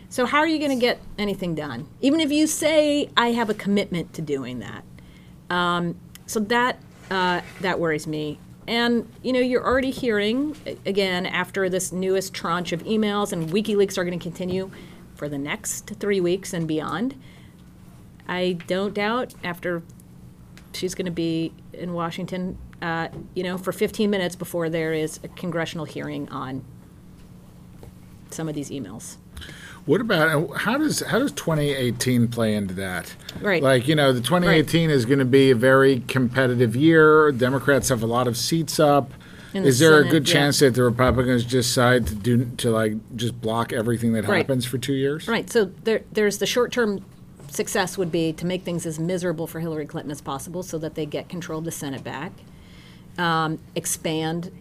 So, how are you going to get anything done? Even if you say, I have a commitment to doing that. Um, so, that, uh, that worries me. And you know, you're already hearing again after this newest tranche of emails, and WikiLeaks are going to continue for the next three weeks and beyond. I don't doubt after she's going to be in Washington, uh, you know, for 15 minutes before there is a congressional hearing on some of these emails. What about how does how does 2018 play into that? Right. Like you know, the 2018 right. is going to be a very competitive year. Democrats have a lot of seats up. In is there Senate, a good yeah. chance that the Republicans decide to do to like just block everything that Right. happens for two years? Right. So there, there's the short-term success would be to make things as miserable for Hillary Clinton as possible, so that they get control of the Senate back, um, expand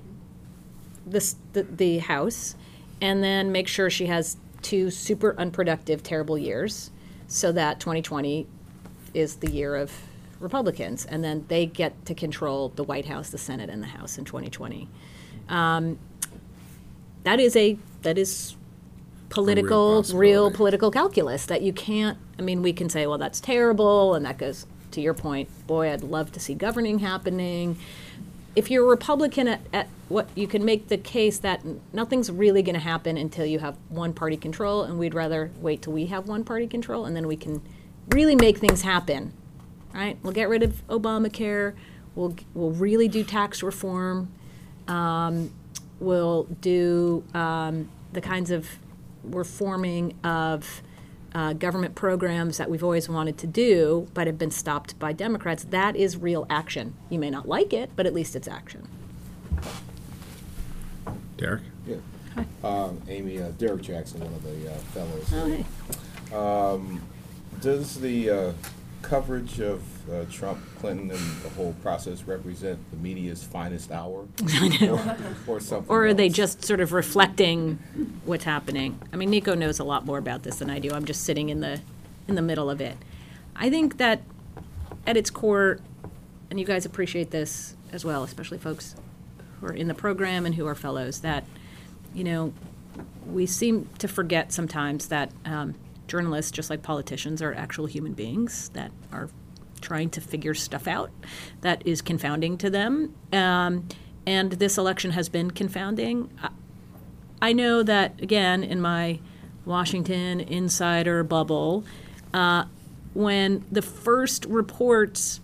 this the, the House, and then make sure she has two super unproductive, terrible years, so that 2020 is the year of Republicans, and then they get to control the White House, the Senate, and the House in 2020. Um, that is a that is political, real, possibility. political calculus that you can't. I mean, we can say, well, that's terrible, and that goes to your point. Boy, I'd love to see governing happening. If you're a Republican at, at what you can make the case that nothing's really going to happen until you have one party control, and we'd rather wait till we have one party control, and then we can really make things happen. Right? We'll get rid of Obamacare. We'll we'll really do tax reform. Um, we'll do um, the kinds of reforming of uh, government programs that we've always wanted to do, but have been stopped by Democrats. That is real action. You may not like it, but at least it's action. Derrick. Yeah. Um, Amy, uh, Derrick Jackson, one of the uh, fellows. Oh, hey. Does the uh, coverage of uh, Trump, Clinton, and the whole process represent the media's finest hour? Or, or something Or are they else? just sort of reflecting what's happening? I mean, Nicco knows a lot more about this than I do. I'm just sitting in the in the middle of it. I think that at its core, and you guys appreciate this as well, especially folks are in the program and who are fellows, that you know we seem to forget sometimes that um, journalists, just like politicians, are actual human beings that are trying to figure stuff out that is confounding to them. Um, and this election has been confounding. I, I know that, again, in my Washington insider bubble, uh, when the first reports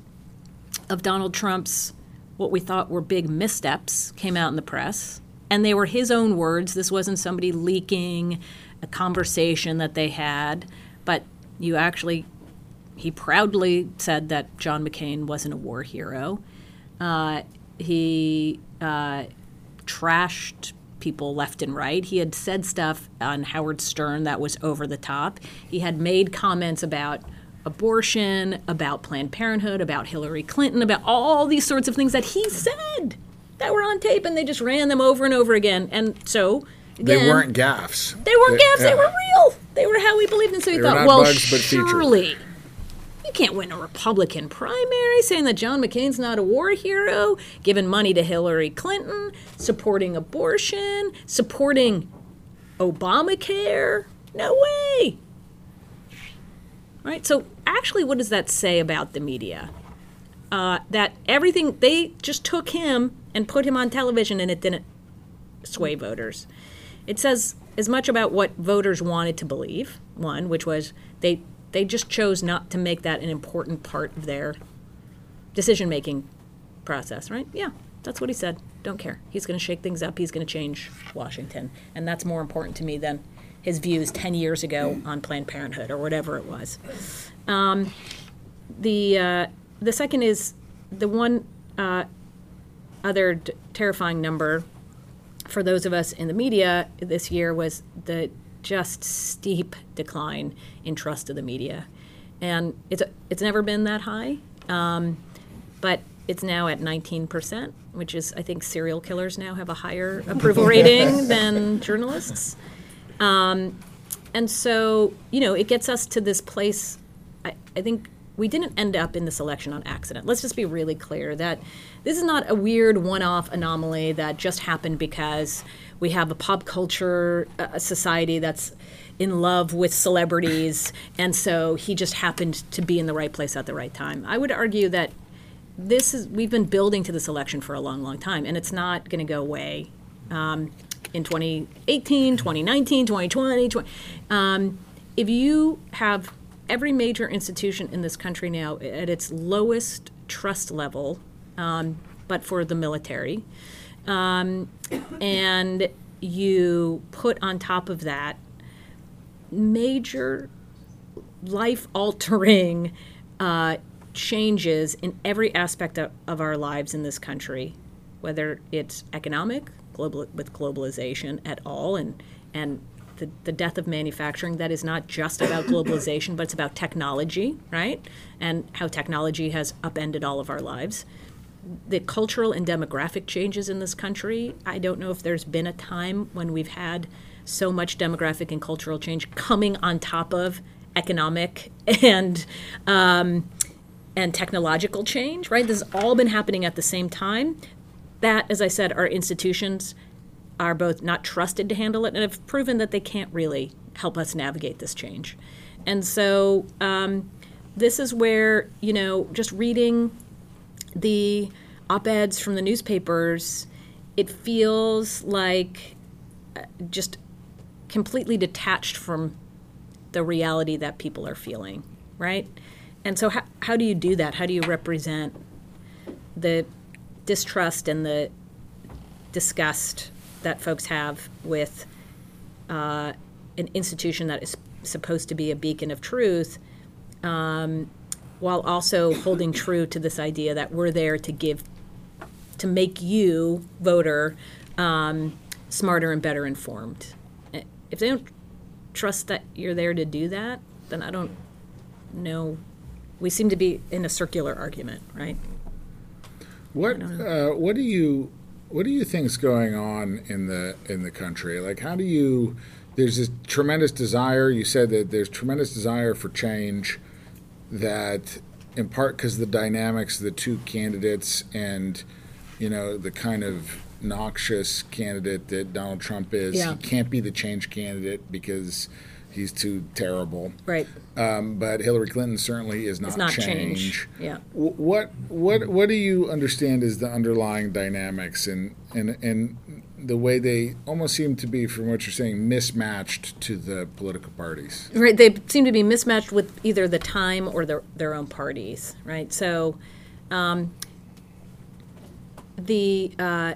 of Donald Trump's what we thought were big missteps came out in the press, and they were his own words. This wasn't somebody leaking a conversation that they had, but you actually, he proudly said that John McCain wasn't a war hero. Uh, he uh, trashed people left and right. He had said stuff on Howard Stern that was over the top. He had made comments about abortion, about Planned Parenthood, about Hillary Clinton, about all these sorts of things that he said that were on tape, and they just ran them over and over again. And so, They weren't gaffes. They weren't gaffes. They yeah. were real. They were how we believed in. So he They thought, well, bugs, surely you can't win a Republican primary saying that John McCain's not a war hero, giving money to Hillary Clinton, supporting abortion, supporting Obamacare. No way. Right. So actually, what does that say about the media? Uh, that everything they just took him and put him on television, and it didn't sway voters. It says as much about what voters wanted to believe, one, which was they they just chose not to make that an important part of their decision making process, right? Yeah, that's what he said. Don't care. He's going to shake things up. He's going to change Washington. And that's more important to me than his views 10 years ago on Planned Parenthood or whatever it was. Um, the, uh, the second is the one uh, other d- terrifying number for those of us in the media this year was the just steep decline in trust of the media, and it's it's never been that high, um, but it's now at 19%, which is I think serial killers now have a higher approval rating than journalists, um, and so you know it gets us to this place. I, I think we didn't end up in this election on accident. Let's just be really clear that this is not a weird one off anomaly that just happened because we have a pop culture uh, society that's in love with celebrities, and so he just happened to be in the right place at the right time. I would argue that this is we've been building to this election for a long, long time, and it's not going to go away um, in 2018, 2019, 2020. 20, um, if you have every major institution in this country now at its lowest trust level, um, but for the military, um, and you put on top of that major life altering uh, changes in every aspect of, of our lives in this country, whether it's economic, global with globalization at all, and and the, the death of manufacturing that is not just about globalization, but it's about technology, right? And how technology has upended all of our lives. The cultural and demographic changes in this country, I don't know if there's been a time when we've had so much demographic and cultural change coming on top of economic and um, and technological change, right? This has all been happening at the same time. That, as I said, our institutions are both not trusted to handle it and have proven that they can't really help us navigate this change. And so um, this is where, you know, just reading the op eds from the newspapers, it feels like uh, just completely detached from the reality that people are feeling, right? And so, how, how do you do that? How do you represent the distrust and the disgust that folks have with uh, an institution that is supposed to be a beacon of truth, um, while also holding true to this idea that we're there to give, to make you, voter, um, smarter and better informed. If they don't trust that you're there to do that, then I don't know. We seem to be in a circular argument, right? What uh, what do you what do you think's going on in the in the country? Like, how do you? There's this tremendous desire. You said that there's tremendous desire for change. That, in part, because the dynamics of the two candidates and you know the kind of noxious candidate that Donald Trump is. Yeah. He can't be the change candidate because he's too terrible. Right. Um, but Hillary Clinton certainly is not, It's not change. change. Yeah. What what what do you understand is the underlying dynamics and and and the way they almost seem to be, from what you're saying, mismatched to the political parties? Right, they seem to be mismatched with either the time or their, their own parties, right? So, um, the uh,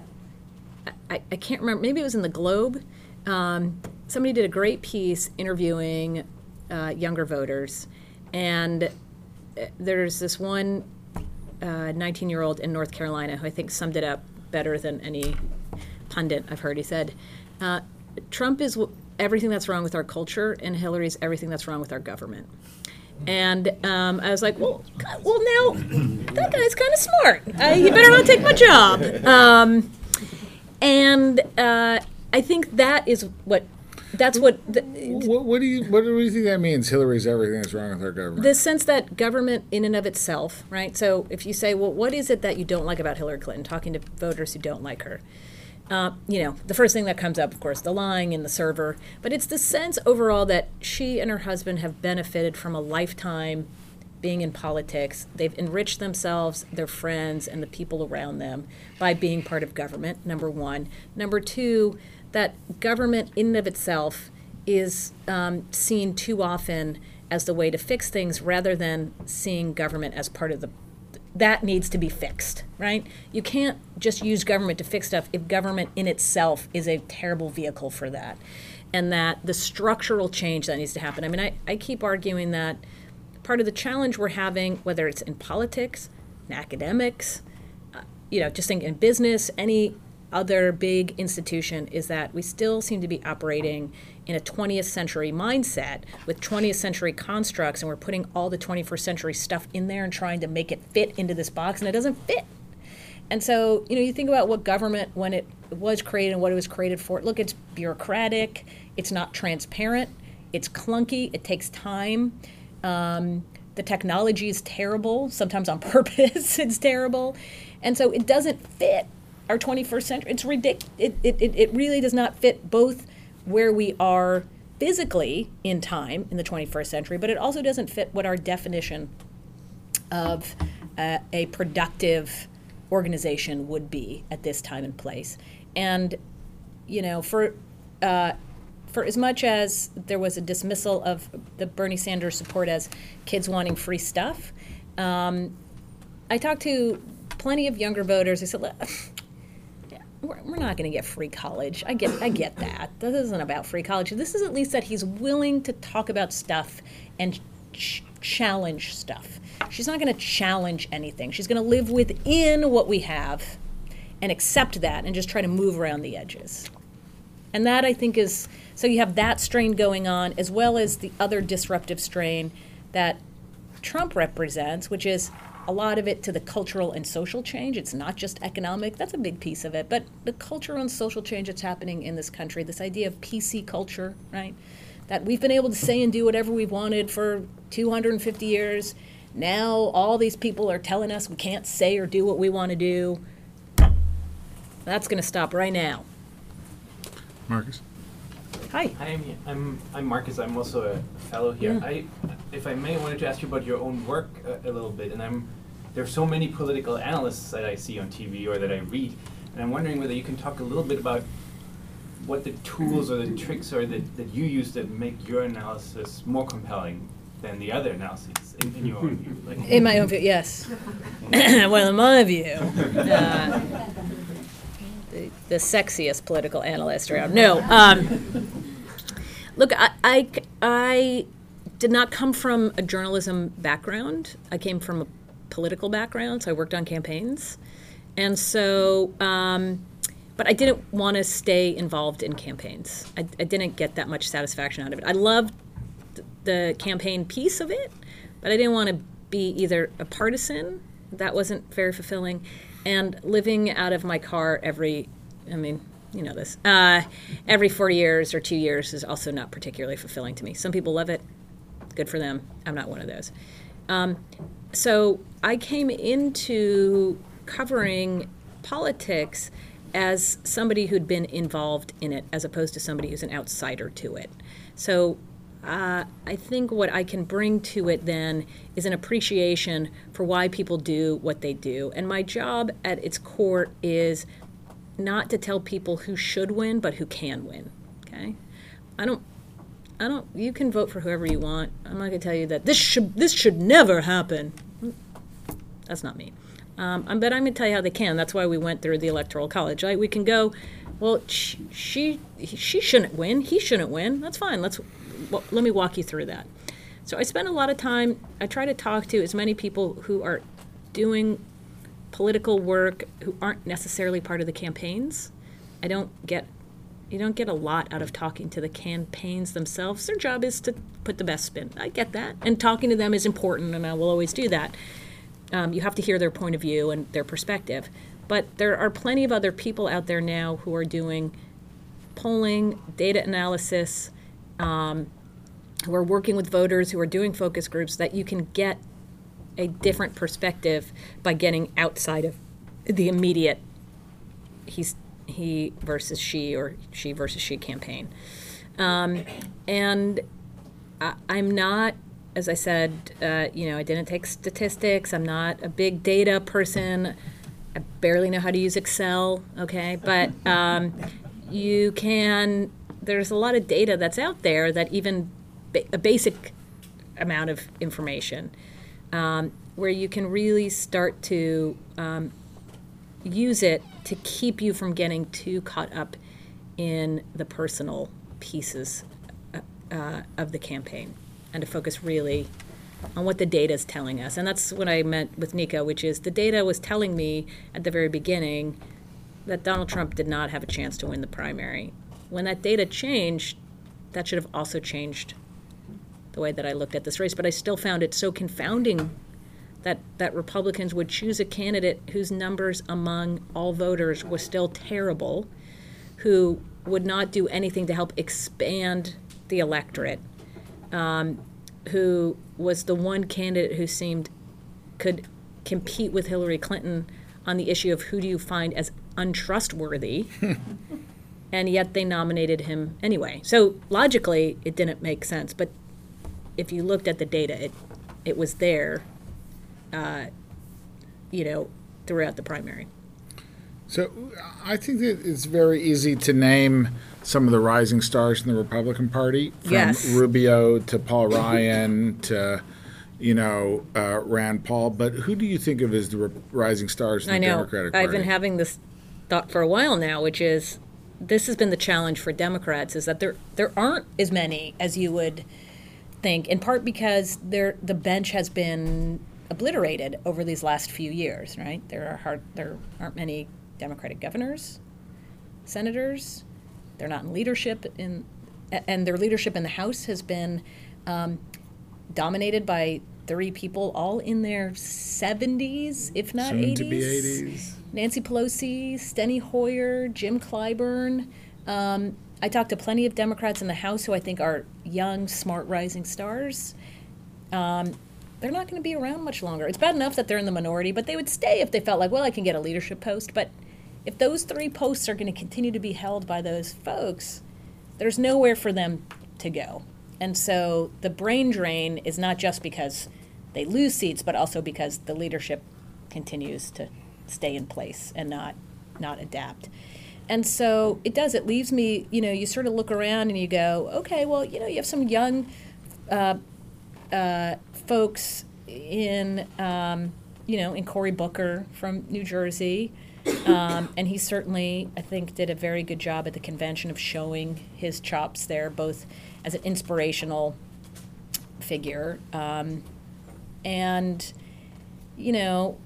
I, I can't remember. Maybe it was in the Globe. Um, somebody did a great piece interviewing uh, younger voters, and uh, there's this one 19 year old in North Carolina who I think summed it up better than any pundit I've heard. He said, uh, Trump is w- everything that's wrong with our culture, and Hillary's everything that's wrong with our government. And um, I was like, well, God, well, now that guy's kind of smart. Uh, you better not take my job. Um, and uh, I think that is what. That's what the, What, what do you what do you think that means? Hillary's everything that's wrong with our government. the sense that government in and of itself, right? So if you say, well, what is it that you don't like about Hillary Clinton, talking to voters who don't like her, uh, you know, the first thing that comes up, of course, the lying in the server, but it's the sense overall that she and her husband have benefited from a lifetime being in politics. They've enriched themselves, their friends, and the people around them by being part of government, number one. Number two, that government in and of itself is um, seen too often as the way to fix things rather than seeing government as part of the that needs to be fixed, right? You can't just use government to fix stuff if government in itself is a terrible vehicle for that. And that the structural change that needs to happen. I mean, I, I keep arguing that part of the challenge we're having, whether it's in politics, in academics, uh, you know, just think in business, any other big institution, is that we still seem to be operating in a 20th century mindset with 20th century constructs, and we're putting all the 21st century stuff in there and trying to make it fit into this box, and it doesn't fit. And so, you know, you think about what government, when it was created and what it was created for. Look, it's bureaucratic, it's not transparent, it's clunky, it takes time. Um, the technology is terrible, sometimes on purpose, it's terrible. And so it doesn't fit our 21st century. It's ridiculous. It, it, it, it really does not fit both where we are physically in time in the 21st century, but it also doesn't fit what our definition of uh, a productive organization would be at this time and place. And, you know, for uh, for as much as there was a dismissal of the Bernie Sanders support as kids wanting free stuff, um, I talked to plenty of younger voters who said, "Look, we're, we're not going to get free college. I get, I get that. This isn't about free college. This is at least that he's willing to talk about stuff and ch- challenge stuff. She's not going to challenge anything. She's going to live within what we have and accept that and just try to move around the edges. And that I think is so you have that strain going on as well as the other disruptive strain that Trump represents, which is a lot of it to the cultural and social change. It's not just economic, that's a big piece of it, but the cultural and social change that's happening in this country, this idea of PC culture, right? That we've been able to say and do whatever we've wanted for 250 years. Now all these people are telling us we can't say or do what we want to do. That's going to stop right now. Marcus. Hi. Hi, I'm, I'm, I'm Marcus. I'm also a fellow here. Yeah. I, if I may, I wanted to ask you about your own work a, a little bit. And I'm, there are so many political analysts that I see on TV or that I read, and I'm wondering whether you can talk a little bit about what the tools or the tricks are that, that you use that make your analysis more compelling than the other analyses in, in your own view. Like, In my own view, yes. well, in my view, uh, the, the sexiest political analyst around. No. Um, look, I, I, I did not come from a journalism background. I came from a political background, so I worked on campaigns. And so, um, but I didn't want to stay involved in campaigns. I, I didn't get that much satisfaction out of it. I loved the campaign piece of it, but I didn't want to be either a partisan, that wasn't very fulfilling, and living out of my car every, I mean, you know this, uh, every four years or two years is also not particularly fulfilling to me. Some people love it, good for them. I'm not one of those. Um, so I came into covering politics as somebody who'd been involved in it as opposed to somebody who's an outsider to it. So uh, I think what I can bring to it then is an appreciation for why people do what they do. And my job at its core is not to tell people who should win, but who can win. Okay? I don't I don't you can vote for whoever you want. I'm not going to tell you that this should this should never happen. That's not me. Um, but I'm to tell you how they can. That's why we went through the electoral college. Like we can go, well, sh- she she shouldn't win. He shouldn't win. That's fine. Let's well, let me walk you through that. So I spend a lot of time. I try to talk to as many people who are doing political work who aren't necessarily part of the campaigns. I don't get you don't get a lot out of talking to the campaigns themselves. Their job is to put the best spin. I get that, and talking to them is important, and I will always do that. Um, you have to hear their point of view and their perspective. But there are plenty of other people out there now who are doing polling, data analysis, um, who are working with voters, who are doing focus groups, that you can get a different perspective by getting outside of the immediate he's he versus she or she versus she campaign. Um, and I, I'm not, as I said, uh, you know, I didn't take statistics. I'm not a big data person. I barely know how to use Excel. Okay, but um, you can. There's a lot of data that's out there that even ba- a basic amount of information um, where you can really start to um, use it to keep you from getting too caught up in the personal pieces uh, uh, of the campaign and to focus really on what the data is telling us. And that's what I meant with Nicco, which is the data was telling me at the very beginning that Donald Trump did not have a chance to win the primary. When that data changed, that should have also changed the way that I looked at this race. But I still found it so confounding that, that Republicans would choose a candidate whose numbers among all voters was still terrible, who would not do anything to help expand the electorate, um, who was the one candidate who seemed could compete with Hillary Clinton on the issue of who do you find as untrustworthy. and yet they nominated him anyway. So logically, it didn't make sense. But if you looked at the data, it it was there, uh, you know, throughout the primary. So I think that it's very easy to name some of the rising stars in the Republican Party, from Yes. Rubio to Paul Ryan to, you know, uh, Rand Paul. But who do you think of as the re- rising stars in I the know. Democratic Party? I've been having this thought for a while now, which is this has been the challenge for Democrats is that there there aren't as many as you would think, in part because there the bench has been obliterated over these last few years, right? There are hard there aren't many Democratic governors, senators. They're not in leadership in and their leadership in the House has been um, dominated by three people all in their 70s, if not Soon 80s. to be 80s. Nancy Pelosi, Steny Hoyer, Jim Clyburn. Um, I talked to plenty of Democrats in the House who I think are young, smart, rising stars. Um, they're not going to be around much longer. It's bad enough that they're in the minority, but they would stay if they felt like, well, I can get a leadership post. But if those three posts are going to continue to be held by those folks, there's nowhere for them to go. And so the brain drain is not just because they lose seats, but also because the leadership continues to stay in place and not not adapt. And so it does. It leaves me, you know, you sort of look around and you go, okay, well, you know, you have some young uh, uh, folks in, um, you know, in Cory Booker from New Jersey. Um, and he certainly, I think, did a very good job at the convention of showing his chops there, both as an inspirational figure um, and, you know,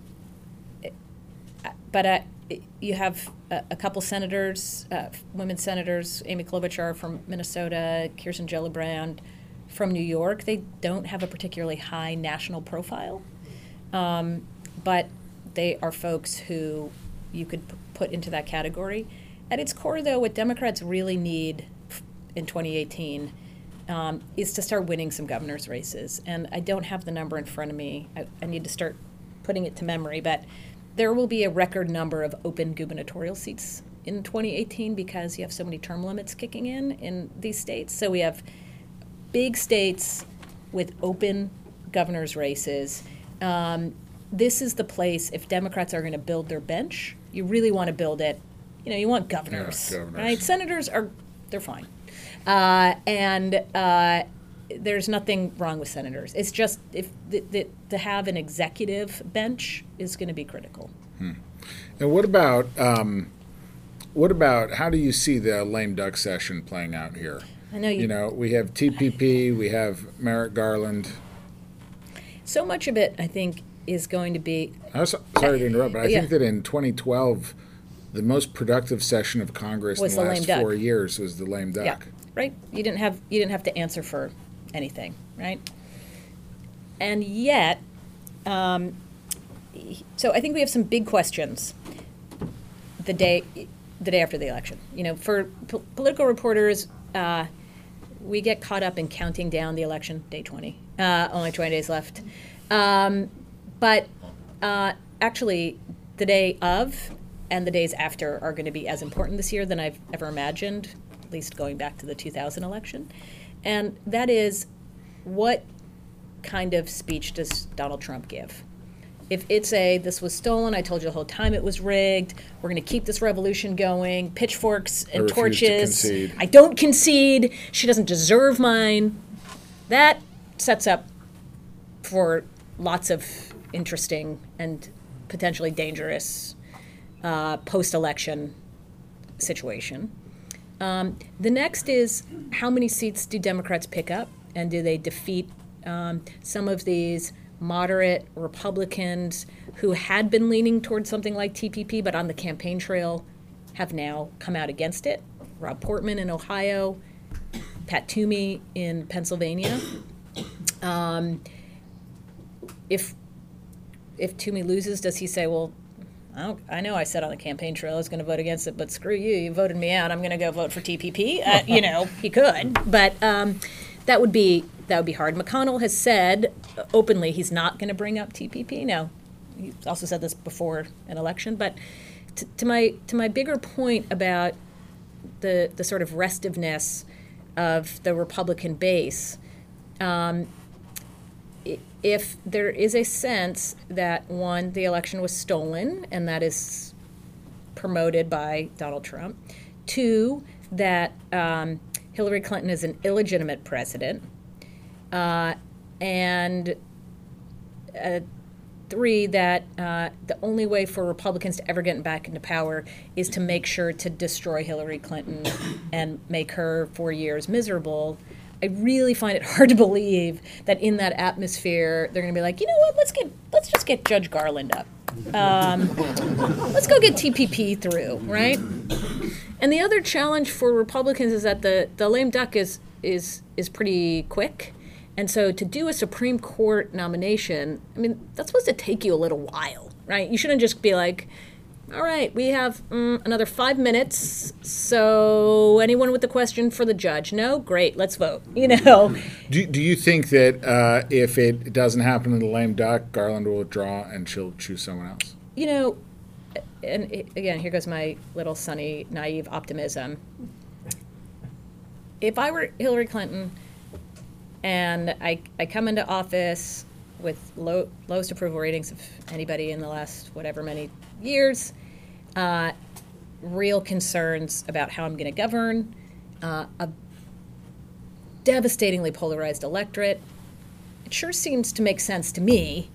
but uh, you have a, a couple senators, uh, women senators, Amy Klobuchar from Minnesota, Kirsten Gillibrand from New York. They don't have a particularly high national profile, um, but they are folks who you could p- put into that category. At its core, though, what Democrats really need in 2018 um, is to start winning some governor's races. And I don't have the number in front of me. I, I need to start putting it to memory, but there will be a record number of open gubernatorial seats in 2018 because you have so many term limits kicking in in these states. So we have big states with open governor's races. Um, this is the place, if Democrats are going to build their bench, you really want to build it. You know, you want governors, governors. right? Senators are, they're fine. Uh, and uh, there's nothing wrong with senators. It's just if the, the, to have an executive bench is going to be critical. And what about um, what about how do you see the lame duck session playing out here? I know you, You know, we have TPP, we have Merrick Garland. so much of it. I think is going to be I was, sorry to interrupt, but I Yeah. think that in 2012, the most productive session of Congress Was in the the last duck. four years was the lame duck. Yeah, right. You didn't have you didn't have to answer for anything, right? And yet, um, so I think we have some big questions the day the day after the election. You know, for po- political reporters, uh, we get caught up in counting down the election, day twenty, uh, only twenty days left. Um, but uh, actually, the day of and the days after are going to be as important this year than I've ever imagined, at least going back to the 2000 election. And that is what kind of speech does Donald Trump give? If it's a, this was stolen, I told you the whole time it was rigged, we're going to keep this revolution going, pitchforks and refuse to torches. concede. I don't concede. She doesn't deserve mine. That sets up for lots of interesting and potentially dangerous uh, post-election situation. Um, the next is how many seats do Democrats pick up, and do they defeat um, some of these moderate Republicans who had been leaning towards something like TPP, but on the campaign trail have now come out against it? Rob Portman in Ohio, Pat Toomey in Pennsylvania. Um, if if Toomey loses, does he say, "Well, I, I know I said on the campaign trail I was going to vote against it, but screw you, you voted me out. I'm going to go vote for TPP." Uh, you know, he could, but um, that would be that would be hard. McConnell has said openly he's not going to bring up TPP. Now, he also said this before an election, but to, to my to my bigger point about the the sort of restiveness of the Republican base. Um, if there is a sense that one, the election was stolen, and that is promoted by Donald Trump. Two, that um, Hillary Clinton is an illegitimate president. Uh, and uh, three, that uh, the only way for Republicans to ever get back into power is to make sure to destroy Hillary Clinton and make her four years miserable. I really find it hard to believe that in that atmosphere they're going to be like, you know what? Let's get let's just get Judge Garland up. Um, let's go get TPP through, right? And the other challenge for Republicans is that the, the lame duck is is is pretty quick. And so to do a Supreme Court nomination, I mean, that's supposed to take you a little while, right? You shouldn't just be like, all right, we have mm, another five minutes. So anyone with a question for the judge? No? Great, let's vote. You know? Do, do you think that uh, if it doesn't happen in the lame duck, Garland will withdraw and she'll choose someone else? you know, and again, here goes my little sunny, naive optimism. If I were Hillary Clinton and I, I come into office with low, lowest approval ratings of anybody in the last whatever many years, uh, real concerns about how I'm going to govern, uh, a devastatingly polarized electorate, it sure seems to make sense to me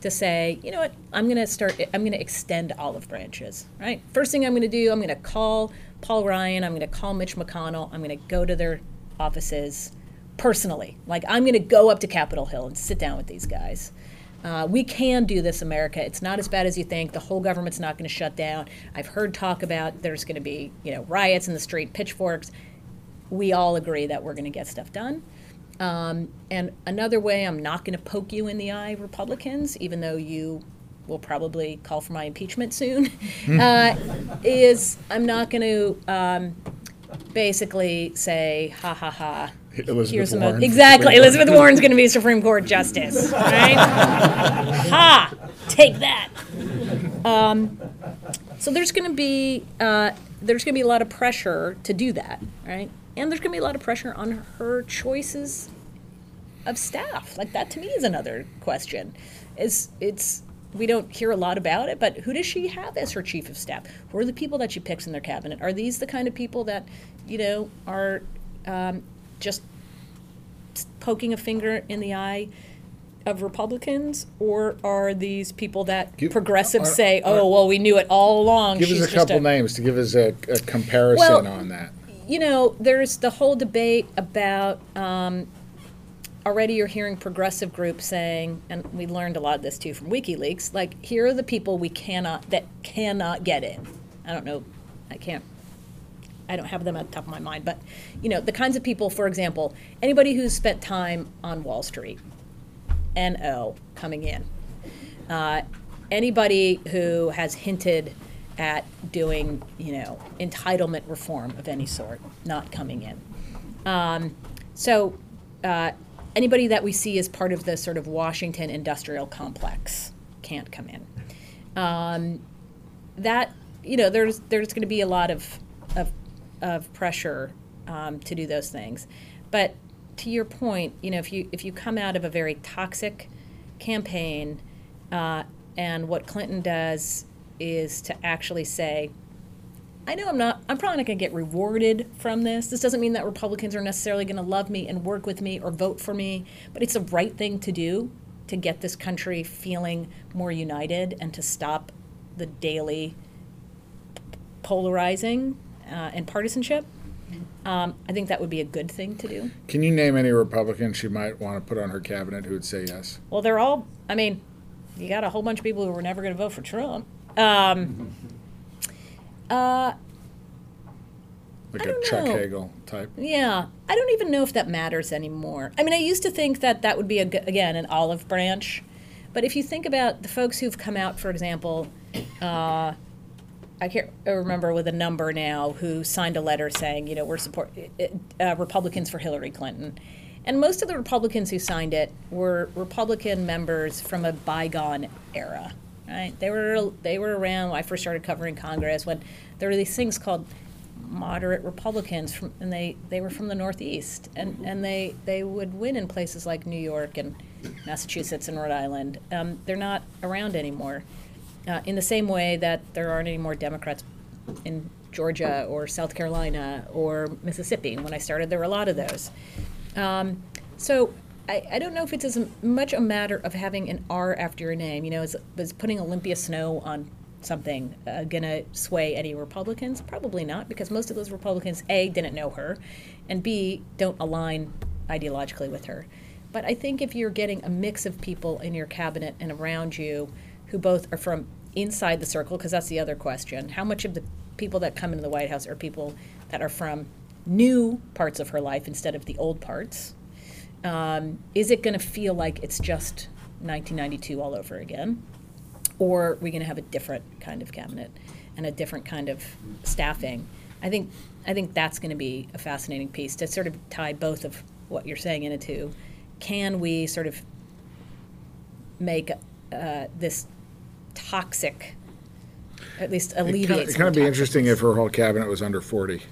to say, you know what, I'm going to start, I'm going to extend olive branches, right? First thing I'm going to do, I'm going to call Paul Ryan, I'm going to call Mitch McConnell, I'm going to go to their offices personally. Like, I'm going to go up to Capitol Hill and sit down with these guys. Uh, we can do this, America. It's not as bad as you think. The whole government's not going to shut down. I've heard talk about there's going to be, you know, riots in the street, pitchforks. We all agree that we're going to get stuff done. Um, and another way I'm not going to poke you in the eye, Republicans, even though you will probably call for my impeachment soon, uh, is I'm not going to um, basically say, ha ha ha. Elizabeth Here's Warren. exactly. Elizabeth Warren's going to be Supreme Court justice, right? ha! Take that. Um, so there's going to be uh, there's going to be a lot of pressure to do that, right? And there's going to be a lot of pressure on her choices of staff. Like that to me is another question. Is it's we don't hear a lot about it, but who does she have as her chief of staff? Who are the people that she picks in their cabinet? Are these the kind of people that you know are um, just poking a finger in the eye of Republicans, or are these people that Give- progressives are- say, "Oh, well, we knew it all along"? Give she's us a just couple names to give us a, a comparison Well, on that. you know, there's the whole debate about, um, already you're hearing progressive groups saying, and we learned a lot of this too from WikiLeaks, like, here are the people we cannot, that cannot get in. I don't know, I can't, I don't have them at the top of my mind, but, you know, the kinds of people, for example, anybody who's spent time on Wall Street, NO, coming in. Uh, anybody who has hinted at doing, you know, entitlement reform of any sort, not coming in. Um, so, uh, anybody that we see as part of the sort of Washington industrial complex can't come in. Um, that, you know, there's there's going to be a lot of of, pressure um, to do those things, but to your point, you know, if you if you come out of a very toxic campaign, uh, and what Clinton does is to actually say, I know I'm not, I'm probably not going to get rewarded from this. This doesn't mean that Republicans are necessarily going to love me and work with me or vote for me, but it's the right thing to do to get this country feeling more united and to stop the daily polarizing uh, and partisanship. Um, I think that would be a good thing to do. Can you name any Republicans she might want to put on her cabinet who would say yes? Well, they're all, I mean, you got a whole bunch of people who were never going to vote for Trump. Um, uh, Like I a don't Chuck know. Hagel type? Yeah, I don't even know if that matters anymore. I mean, I used to think that that would be a, again an olive branch, but if you think about the folks who've come out, for example, uh, I can't remember with a number now who signed a letter saying, you know, we're support uh, Republicans for Hillary Clinton, and most of the Republicans who signed it were Republican members from a bygone era. Right? They were they were around when I first started covering Congress when there were these things called moderate Republicans from, and they, they were from the Northeast, and, and they, they would win in places like New York and Massachusetts and Rhode Island. Um, they're not around anymore. Uh, in the same way that there aren't any more Democrats in Georgia or South Carolina or Mississippi. When I started, there were a lot of those. Um, so I, I don't know if it's as much a matter of having an R after your name. You know, is, is putting Olympia Snowe on something uh, going to sway any Republicans? Probably not, because most of those Republicans, A, didn't know her, and B, don't align ideologically with her. But I think if you're getting a mix of people in your cabinet and around you who both are from inside the circle, because that's the other question how much of the people that come into the White House are people that are from new parts of her life instead of the old parts? Um, is it going to feel like it's just 1992 all over again? Or are we going to have a different kind of cabinet and a different kind of staffing? I think, I think that's going to be a fascinating piece to sort of tie both of what you're saying into. Can we sort of make uh, this toxic, at least alleviate It's some kind of of be interesting if her whole cabinet was under 40.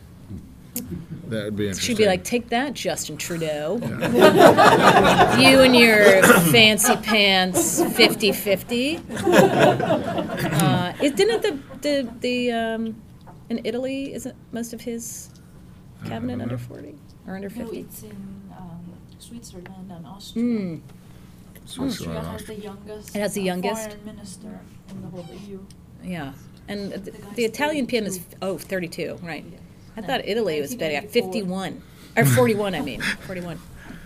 That would be interesting. She'd be like, "Take that, Justin Trudeau. you and your fancy pants 50-50. Uh, it, didn't the the the um, in Italy isn't most of his cabinet under forty or under No, fifty? it's in um, Switzerland and Hmm. Austria. Switzerland, Austria has the youngest. It has the uh, youngest? Foreign minister in the whole EU. Yeah, and the, The the Italian PM is 32. oh 32, right? I No, thought Italy was better at 51 or 41. I mean 41.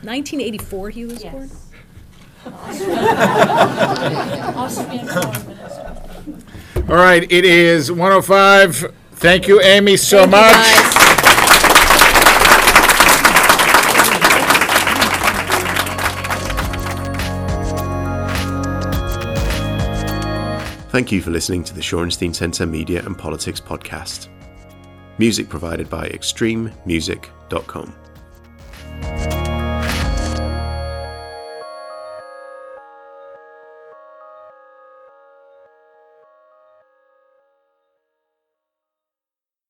1984 he was born. Yes. Austrian foreign minister. All right, it is 105. Thank you, Amy, so Thank you, much. guys. Thank you for listening to the Shorenstein Centre Media and Politics podcast. Music provided by extrememusic.com.